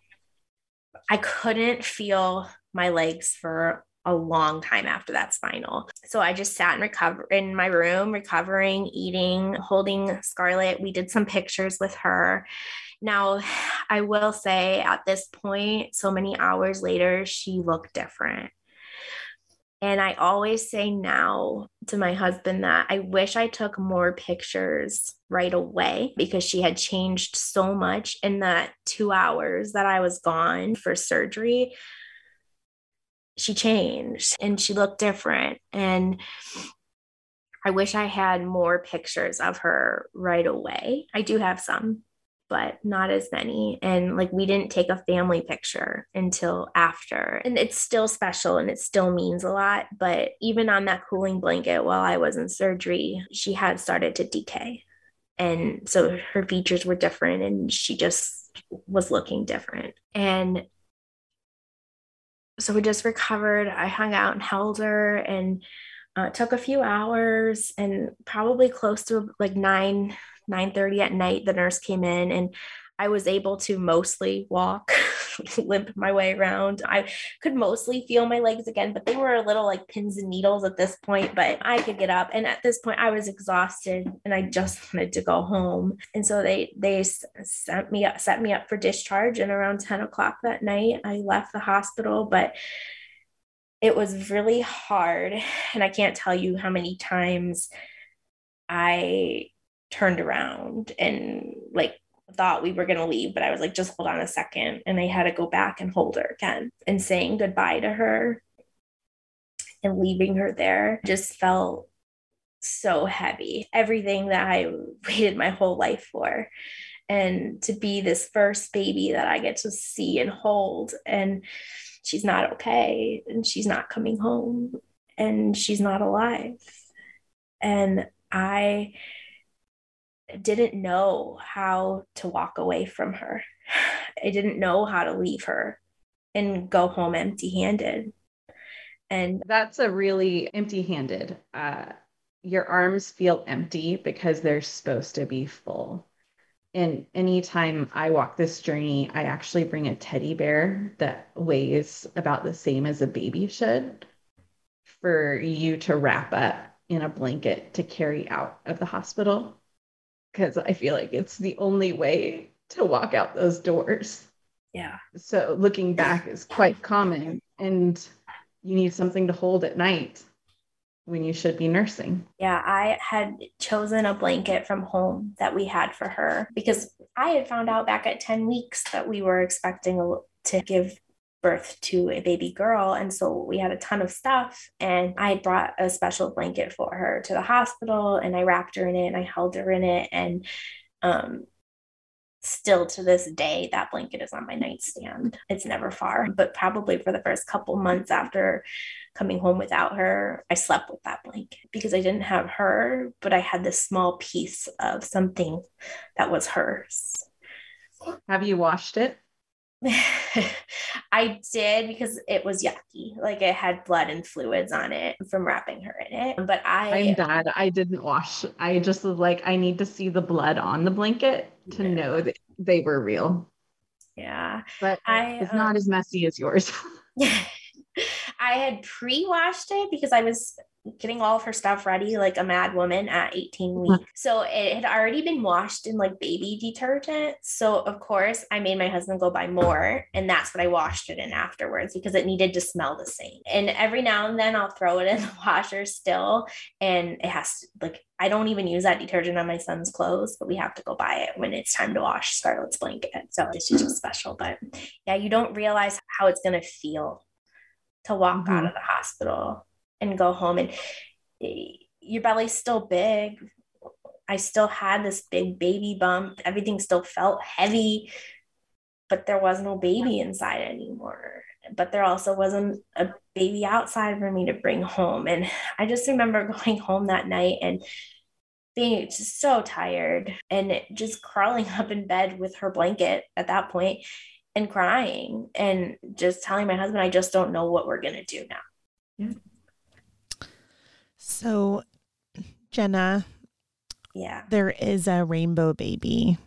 I couldn't feel my legs for a long time after that spinal. So I just sat and recover in my room, recovering, eating, holding Scarlett. We did some pictures with her. Now, I will say at this point, so many hours later, she looked different. And I always say now to my husband that I wish I took more pictures right away because she had changed so much in that two hours that I was gone for surgery she changed and she looked different. And I wish I had more pictures of her right away. I do have some, but not as many. And like we didn't take a family picture until after. And it's still special and it still means a lot. But even on that cooling blanket while I was in surgery, she had started to decay. And so her features were different and she just was looking different. And so we just recovered. I hung out and held her and uh, took a few hours and probably close to like 9 9 30 at night the nurse came in and i was able to mostly walk limp my way around. I could mostly feel my legs again but they were a little like pins and needles at this point but i could get up. And at this point i was exhausted and i just wanted to go home. And so they they sent me up set me up for discharge and around 10 o'clock that night i left the hospital but it was really hard. And I can't tell you how many times I turned around and like thought we were going to leave, but I was like, just hold on a second. And I had to go back and hold her again and saying goodbye to her and leaving her there just felt so heavy. Everything that I waited my whole life for. And to be this first baby that I get to see and hold. And she's not okay and she's not coming home and she's not alive. And I didn't know how to walk away from her. I didn't know how to leave her and go home empty handed. And that's a really empty handed. Uh, your arms feel empty because they're supposed to be full. And anytime I walk this journey, I actually bring a teddy bear that weighs about the same as a baby should for you to wrap up in a blanket to carry out of the hospital. Because I feel like it's the only way to walk out those doors. Yeah. So looking back is quite common. And you need something to hold at night when you should be nursing. Yeah, I had chosen a blanket from home that we had for her because I had found out back at 10 weeks that we were expecting to give birth to a baby girl. And so we had a ton of stuff. And I brought a special blanket for her to the hospital and I wrapped her in it and I held her in it. And um, still to this day, that blanket is on my nightstand. It's never far, but probably for the first couple months after coming home without her, I slept with that blanket because I didn't have her, but I had this small piece of something that was hers. Have you washed it? I did because it was yucky. Like it had blood and fluids on it from wrapping her in it. But I I'm bad. I didn't wash. I just was like, I need to see the blood on the blanket to yeah. know that they were real. Yeah. But I, it's um, not as messy as yours. I had pre-washed it because I was getting all of her stuff ready like a mad woman at 18 mm-hmm. weeks. So it had already been washed in like baby detergent. So of course I made my husband go buy more and that's what I washed it in afterwards because it needed to smell the same. And every now and then I'll throw it in the washer still and it has to, like I don't even use that detergent on my son's clothes, but we have to go buy it when it's time to wash Scarlett's blanket. So it's just special. But yeah, you don't realize how it's going to feel to walk mm-hmm. out of the hospital and go home. And your belly's still big. I still had this big baby bump. Everything still felt heavy but there was no baby inside anymore. But there also wasn't a baby outside for me to bring home. And i just remember going home that night and being just so tired and just crawling up in bed with her blanket at that point and crying and just telling my husband i just don't know what we're going to do now. Yeah so, Jenna, yeah, there is a rainbow baby.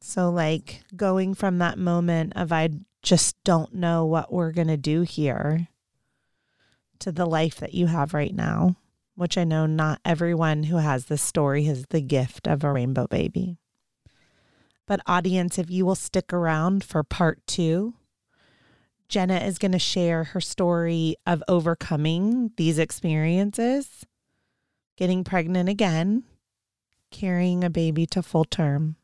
So, like going from that moment of I just don't know what we're going to do here to the life that you have right now, which I know not everyone who has this story has the gift of a rainbow baby. But, audience, if you will stick around for part two, Jenna is going to share her story of overcoming these experiences, getting pregnant again, carrying a baby to full term,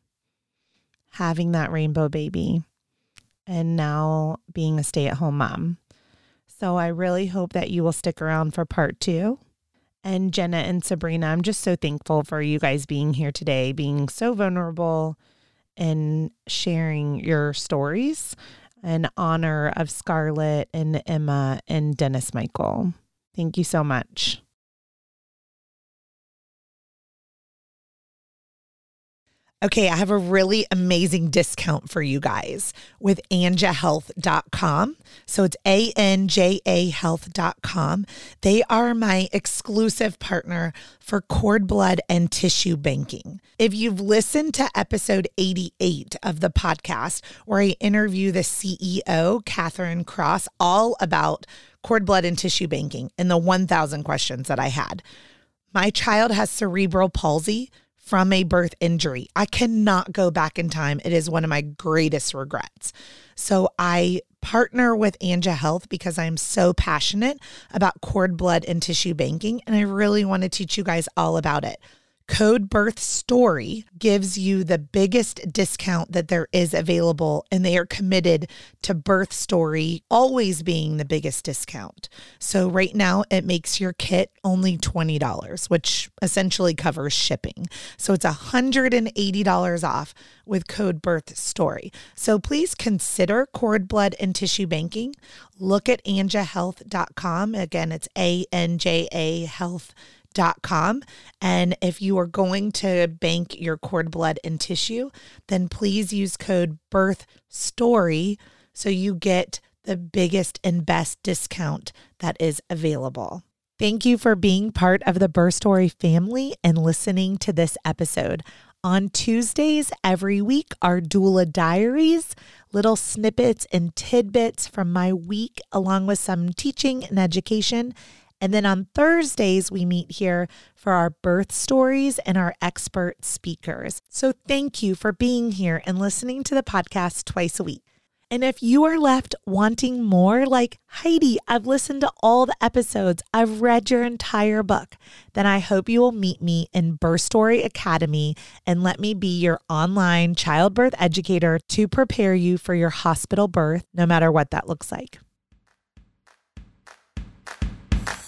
having that rainbow baby, and now being a stay at home mom. So I really hope that you will stick around for part two. And Jenna and Sabrina, I'm just so thankful for you guys being here today, being so vulnerable and sharing your stories in honor of Scarlett and Emma and Dennis Michael. Thank you so much. Okay, I have a really amazing discount for you guys with anjahealth.com. So it's A N J A health.com. They are my exclusive partner for cord blood and tissue banking. If you've listened to episode 88 of the podcast, where I interview the CEO, Catherine Cross, all about cord blood and tissue banking and the 1,000 questions that I had. My child has cerebral palsy from a birth injury. I cannot go back in time. It is one of my greatest regrets. So I partner with Anja Health because I'm so passionate about cord blood and tissue banking, and I really want to teach you guys all about it. Code Birth Story gives you the biggest discount that there is available, and they are committed to Birth Story always being the biggest discount. So, right now, it makes your kit only $20, which essentially covers shipping. So, it's $180 off with code Birth Story. So, please consider cord blood and tissue banking. Look at anjahealth.com. Again, it's A N J A health.com com. And if you are going to bank your cord blood and tissue, then please use code birth story so you get the biggest and best discount that is available. Thank you for being part of the Birth Story family and listening to this episode. On Tuesdays every week are doula diaries, little snippets and tidbits from my week, along with some teaching and education. And then on Thursdays, we meet here for our birth stories and our expert speakers. So thank you for being here and listening to the podcast twice a week. And if you are left wanting more, like Heidi, I've listened to all the episodes, I've read your entire book, then I hope you will meet me in Birth Story Academy and let me be your online childbirth educator to prepare you for your hospital birth, no matter what that looks like.